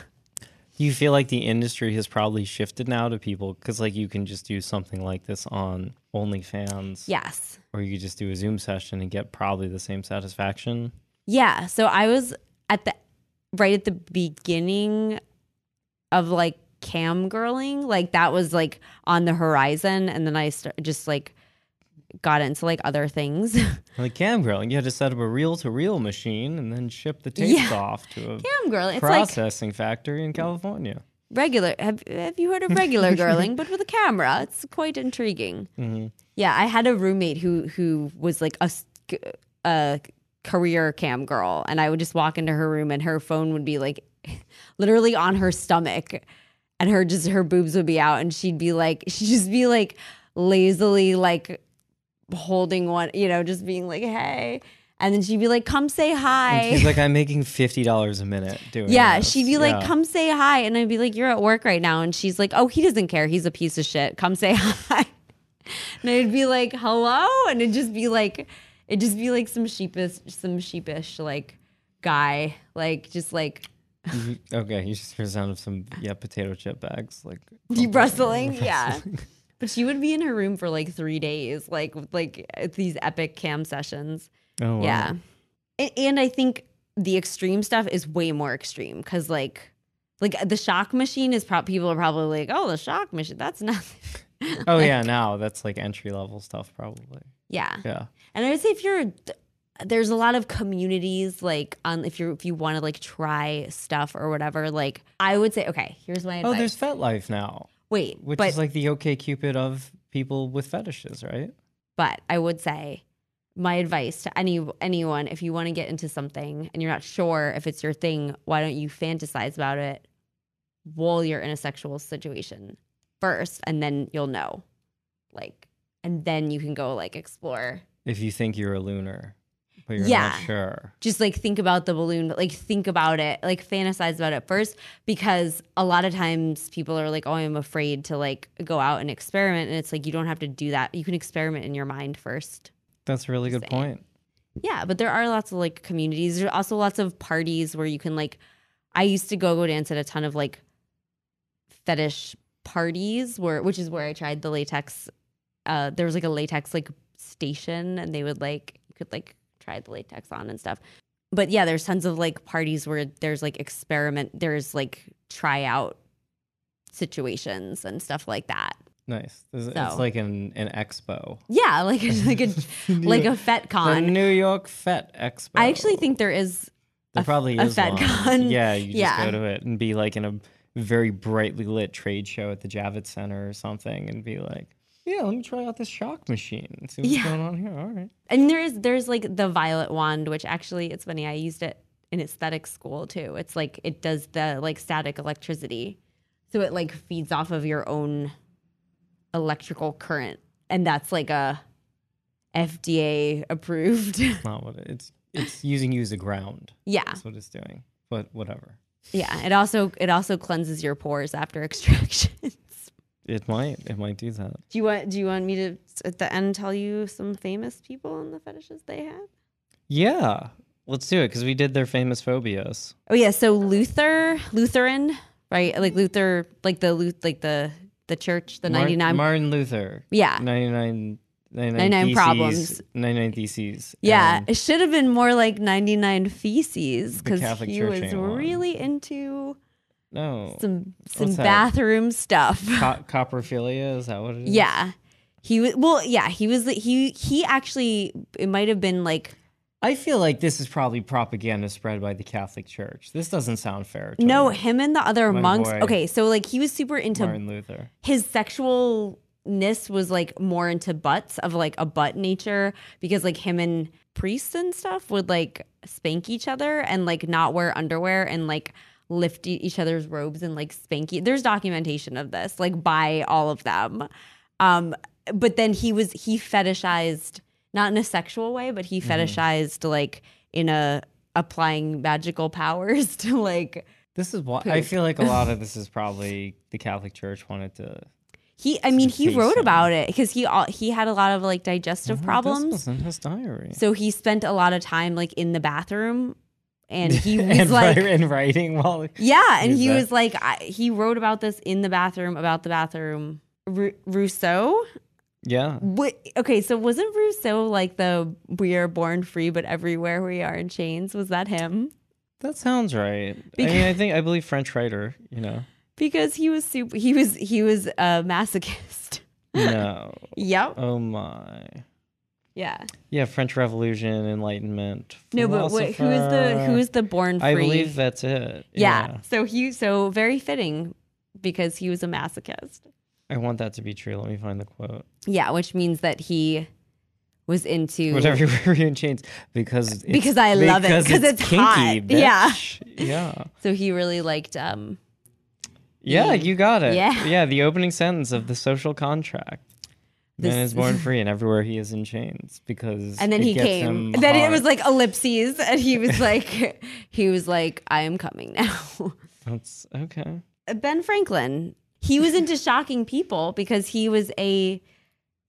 You feel like the industry has probably shifted now to people because like you can just do something like this on OnlyFans, yes. or you could just do a Zoom session and get probably the same satisfaction. Yeah. So I was at the right at the beginning of like cam girling. Like that was like on the horizon. And then I start, just like got into like other things. Like cam grilling, you had to set up a reel-to-reel machine and then ship the tapes Yeah. off to a cam girling. It's like processing factory in California. regular. Have, have you heard of regular girling, but with a camera? It's quite intriguing. Mm-hmm. Yeah. I had a roommate who, who was like a, a career cam girl. And I would just walk into her room and her phone would be like literally on her stomach and her just her boobs would be out and she'd be like she'd just be like lazily like holding one you know just being like hey and then she'd be like come say And hi she's like, I'm making fifty dollars a minute doing. yeah this." she'd be like Yeah. come say hi and i'd be like you're at work right now and she's like oh he doesn't care he's a piece of shit come say hi and i'd be like hello and it'd just be like it'd just be like some sheepish some sheepish like guy like just like Mm-hmm. okay, you just hear the sound of some yeah potato chip bags like deep rustling yeah but she would be in her room for like three days like like these epic cam sessions Oh wow. yeah A- and i think the extreme stuff is way more extreme because like like the shock machine is pro- people are probably like oh the shock machine that's nothing Oh yeah, now that's like entry level stuff probably. yeah Yeah. and i would say if you're there's a lot of communities like on if you're if you want to like try stuff or whatever like i would say okay here's my Oh, advice. there's FetLife now, wait which but is like the OkCupid of people with fetishes, right? but i would say my advice to any anyone if you want to get into something and you're not sure if it's your thing why don't you fantasize about it while you're in a sexual situation first and then you'll know. Like and then you can go like explore. If you think you're a lunar, but you're Yeah. not sure. just like think about the balloon but like think about it like fantasize about it first because a lot of times people are like oh i'm afraid to like go out and experiment and it's like you don't have to do that you can experiment in your mind first That's a really good point. Yeah, but there are lots of like communities. There's also lots of parties where you can like. I used to go go dance at a ton of like fetish parties, where which is where I tried the latex. Uh, there was like a latex like station, and they would like you could like try the latex on and stuff. But yeah, there's tons of like parties where there's like experiment. There's like tryout situations and stuff like that. Nice. It's, So. like an an expo. Yeah, like like a like a fet The. New York Fet Expo. I actually think there is there a- probably a is Fet one. Con. Yeah, you just Yeah. go to it and be like in a very brightly lit trade show at the Javits Center or something, and be like, "Yeah, let me try out this shock machine and see what's Yeah. going on here." All right. and there is there's like the violet wand which actually it's funny i used it in aesthetic school too it's like it does the like static electricity so it like feeds off of your own electrical current and that's like a fda approved Not what it, it's. It's using you as a ground. yeah That's what it's doing. But whatever. yeah it also it also cleanses your pores after extractions It might. It might do that. do you want do you want me to at the end tell you some famous people and the fetishes they had Yeah. Let's do it because we did their famous phobias. Oh yeah, so Luther, Lutheran, right? Like Luther, like the like the the church, the ninety nine. Martin Luther. yeah, 99, 99, 99 theses, problems. 99 theses. yeah. and It should have been more like ninety nine feces because he was really into no. some some bathroom stuff. Co- coprophilia, is that what it is? yeah, he was. Well, yeah, he was. He he actually. It might have been like I feel like this is probably propaganda spread by the Catholic Church. This doesn't sound fair. To no me, him and the other My monks. boy. Okay, so like he was super into Martin Luther. his sexualness was like more into butts of like a butt nature because like him and priests and stuff would like spank each other and like not wear underwear and like lift each other's robes and like spank e- there's documentation of this like by all of them um but then he was he fetishized not in a sexual way but he fetishized like in a applying magical powers to like This is why I feel like a lot of this is probably the Catholic Church wanted to. He, I mean, he wrote him. about it because he he had a lot of like digestive This problems. in his diary. So he spent a lot of time like in the bathroom, and he was and, like, and writing while yeah, and he a- was like, I, he wrote about this in the bathroom about the bathroom. Ru- Rousseau. yeah What, okay, so wasn't Rousseau like the "We are born free, but everywhere we are in chains"? Was that him? that sounds right. I mean, I think I believe French writer. You know, Because he was super. He was he was a masochist. no. yep. Oh my. Yeah. Yeah, French Revolution, Enlightenment. No, but wait, who is the who is the born free? I believe that's it. Yeah. So he so very fitting because he was a masochist. I want that to be true. Let me find the quote. Yeah, which means that he was into Whatever we're in chains because it's, Because I love it because it's kinky, hot. Yeah. bitch. yeah, So he really liked um yeah. Yeah. You got it. Yeah. yeah. The opening sentence of the social contract. Man is born free, and everywhere he is in chains because. and then he came. Then it was like ellipses and he was like he was like I am coming now. That's okay. Ben Franklin. He was into shocking people because he was a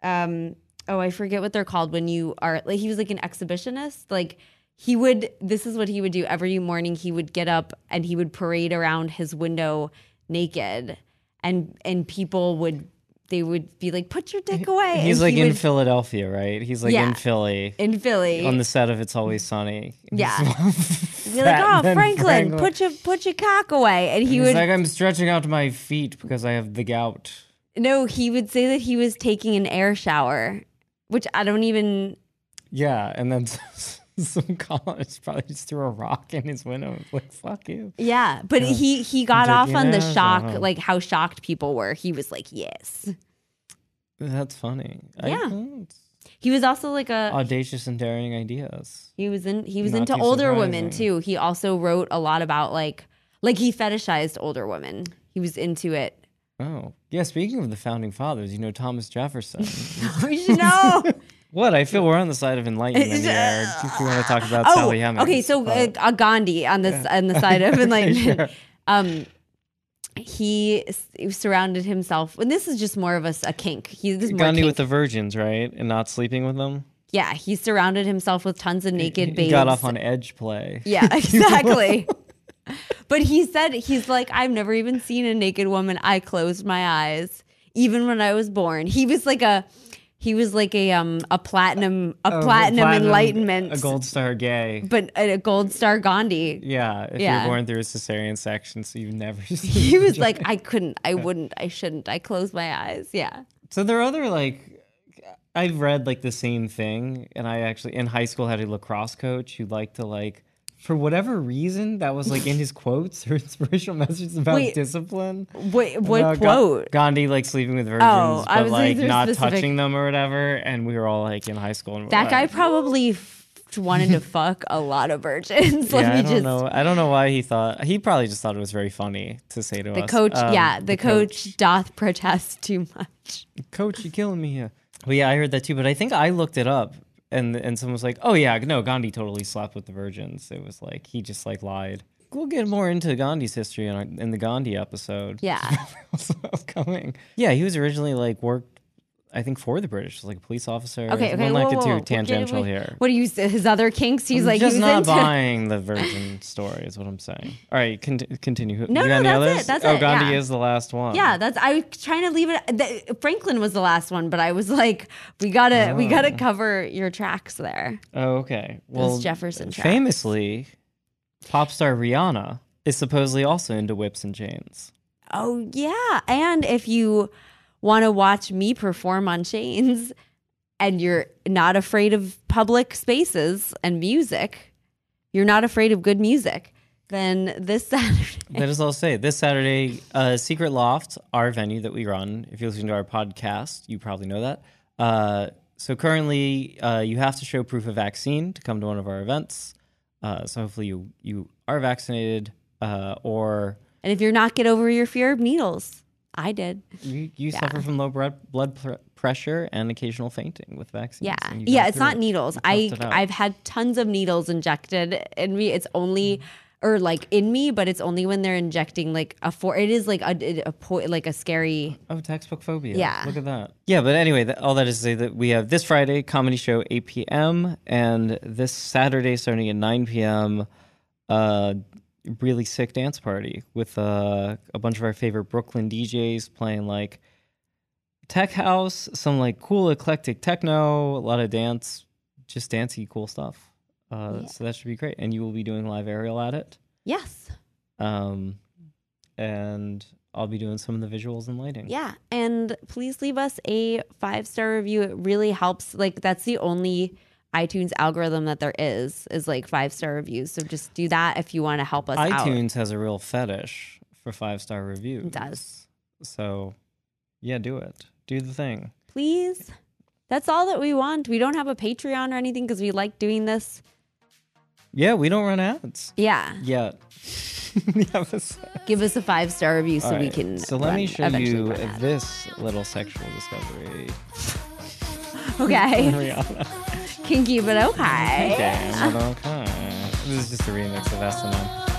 um oh I forget what they're called when you are like he was like an exhibitionist like he would this is what he would do every morning he would get up and he would parade around his window naked and and people would they would be like put your dick away He's and like he in would- Philadelphia, right? He's like Yeah. in Philly in Philly on the set of It's Always Sunny. Yeah. be like, "Oh, Franklin, Franklin." put your put your cock away," and he He's would like, I'm stretching out my feet because I have the gout. no, he would say that he was taking an air shower, which I don't even. Yeah, and then some college probably just threw a rock in his window. and was Like, fuck you. Yeah, but he he got off on the shock, like how shocked people were. He was like, "Yes." That's funny. Yeah. He was also like a audacious and daring ideas. He was in he was Not into older women too. He also wrote a lot about like like he fetishized older women. He was into it. Oh, yeah. Speaking of the founding fathers, you know Thomas Jefferson. Should know. what? I feel we're on the side of enlightenment here. If you want to talk about oh, Sally Hemings. okay. So uh, but- uh, Gandhi on this on the side of enlightenment. Sure. Um, he surrounded himself, and this is just more of a, a kink. He this more Gandhi kink. with the virgins, right? And not sleeping with them. yeah. He surrounded himself with tons of naked He babes. got off on edge play. Yeah, exactly. but he said he's like, I've never even seen a naked woman. I closed my eyes, even when I was born. He was like a he was like a um a platinum a Oh, platinum, enlightenment, A gold star gay. but a, a gold star Gandhi. Yeah, if Yeah. you're born through a cesarean section, so you've never seen He was like, I couldn't, I wouldn't, I shouldn't. I closed my eyes. Yeah. So there are other like I've read like the same thing, and I actually in high school had a lacrosse coach who liked to like for whatever reason that was like in his quotes or inspirational messages about Wait, discipline. Wait, what About Ga- quote? Gandhi like sleeping with virgins, Oh, I but was like not specific- touching them or whatever. And we were all like in high school. And that guy like, probably f- wanted to fuck a lot of virgins. Let yeah, me I don't just. know. I don't know why he thought. He probably just thought it was very funny to say to The us. coach, Um, yeah, the, coach, doth protest too much. coach, you killing me here. Well, yeah, I heard that too, but I think I looked it up, and and someone was like, "Oh yeah, no, Gandhi totally slept with the virgins." It was like he just like lied. We'll get more into Gandhi's history in, our, in the Gandhi episode. Yeah. also upcoming. Yeah, he was originally like worked, I think, for the British, like a police officer. Okay, okay. Whoa, whoa, too whoa. tangential What- here. What do you? His other kinks? He's I'm like just he's not into. buying the virgin story, is what I'm saying. All right, con- continue. No, you no, any that's others? it, that's oh, it, Gandhi yeah. is the last one. Yeah, that's. I was trying to leave it. The, Franklin was the last one, but I was like, we gotta, we oh. gotta cover your tracks there. Oh, okay. Well, Jefferson tracks. famously, pop star Rihanna is supposedly also into whips and chains. Oh yeah, and if you want to watch me perform on chains, and you're not afraid of public spaces and music, you're not afraid of good music, then this Saturday. That is all I'll say. This Saturday, uh, Secret Loft, our venue that we run. If you're listening to our podcast, you probably know that. Uh, so currently, uh, you have to show proof of vaccine to come to one of our events. Uh, so hopefully, you you are vaccinated, uh, or And if you're not, get over your fear of needles. I did. you, you suffer from low blood blood pr- pressure and occasional fainting with vaccines. Yeah, yeah. It's not it. needles. I toughed it out. I've had tons of needles injected in me. It's only or like in me, but it's only when they're injecting like a four. It is like a, a po- like a scary. Oh, textbook phobia. Yeah. Look at that. Yeah, but anyway, that, all that is to say that we have this Friday comedy show 8 p.m. and this Saturday starting at 9 p.m. Uh, really sick dance party with uh, a bunch of our favorite Brooklyn DJs playing like tech house, some like cool eclectic techno, a lot of dance, just dancey cool stuff. Uh, So that should be great, and you will be doing live aerial at it. Yes. Um, and I'll be doing some of the visuals and lighting. Yeah, and please leave us a five star review. It really helps. Like that's the only iTunes algorithm that there is is like five star reviews. So just do that if you want to help us out. iTunes has a real fetish for five star reviews. It does. So, yeah, do it. Do the thing. Please. That's all that we want. We don't have a Patreon or anything because we like doing this. Yeah, we don't run ads Yeah. Yeah. Give us a five star review so All we can. So let me show you this little sexual discovery. Okay. Rihanna. Kinky, but okay. Okay, okay. This is just a remix of S&M.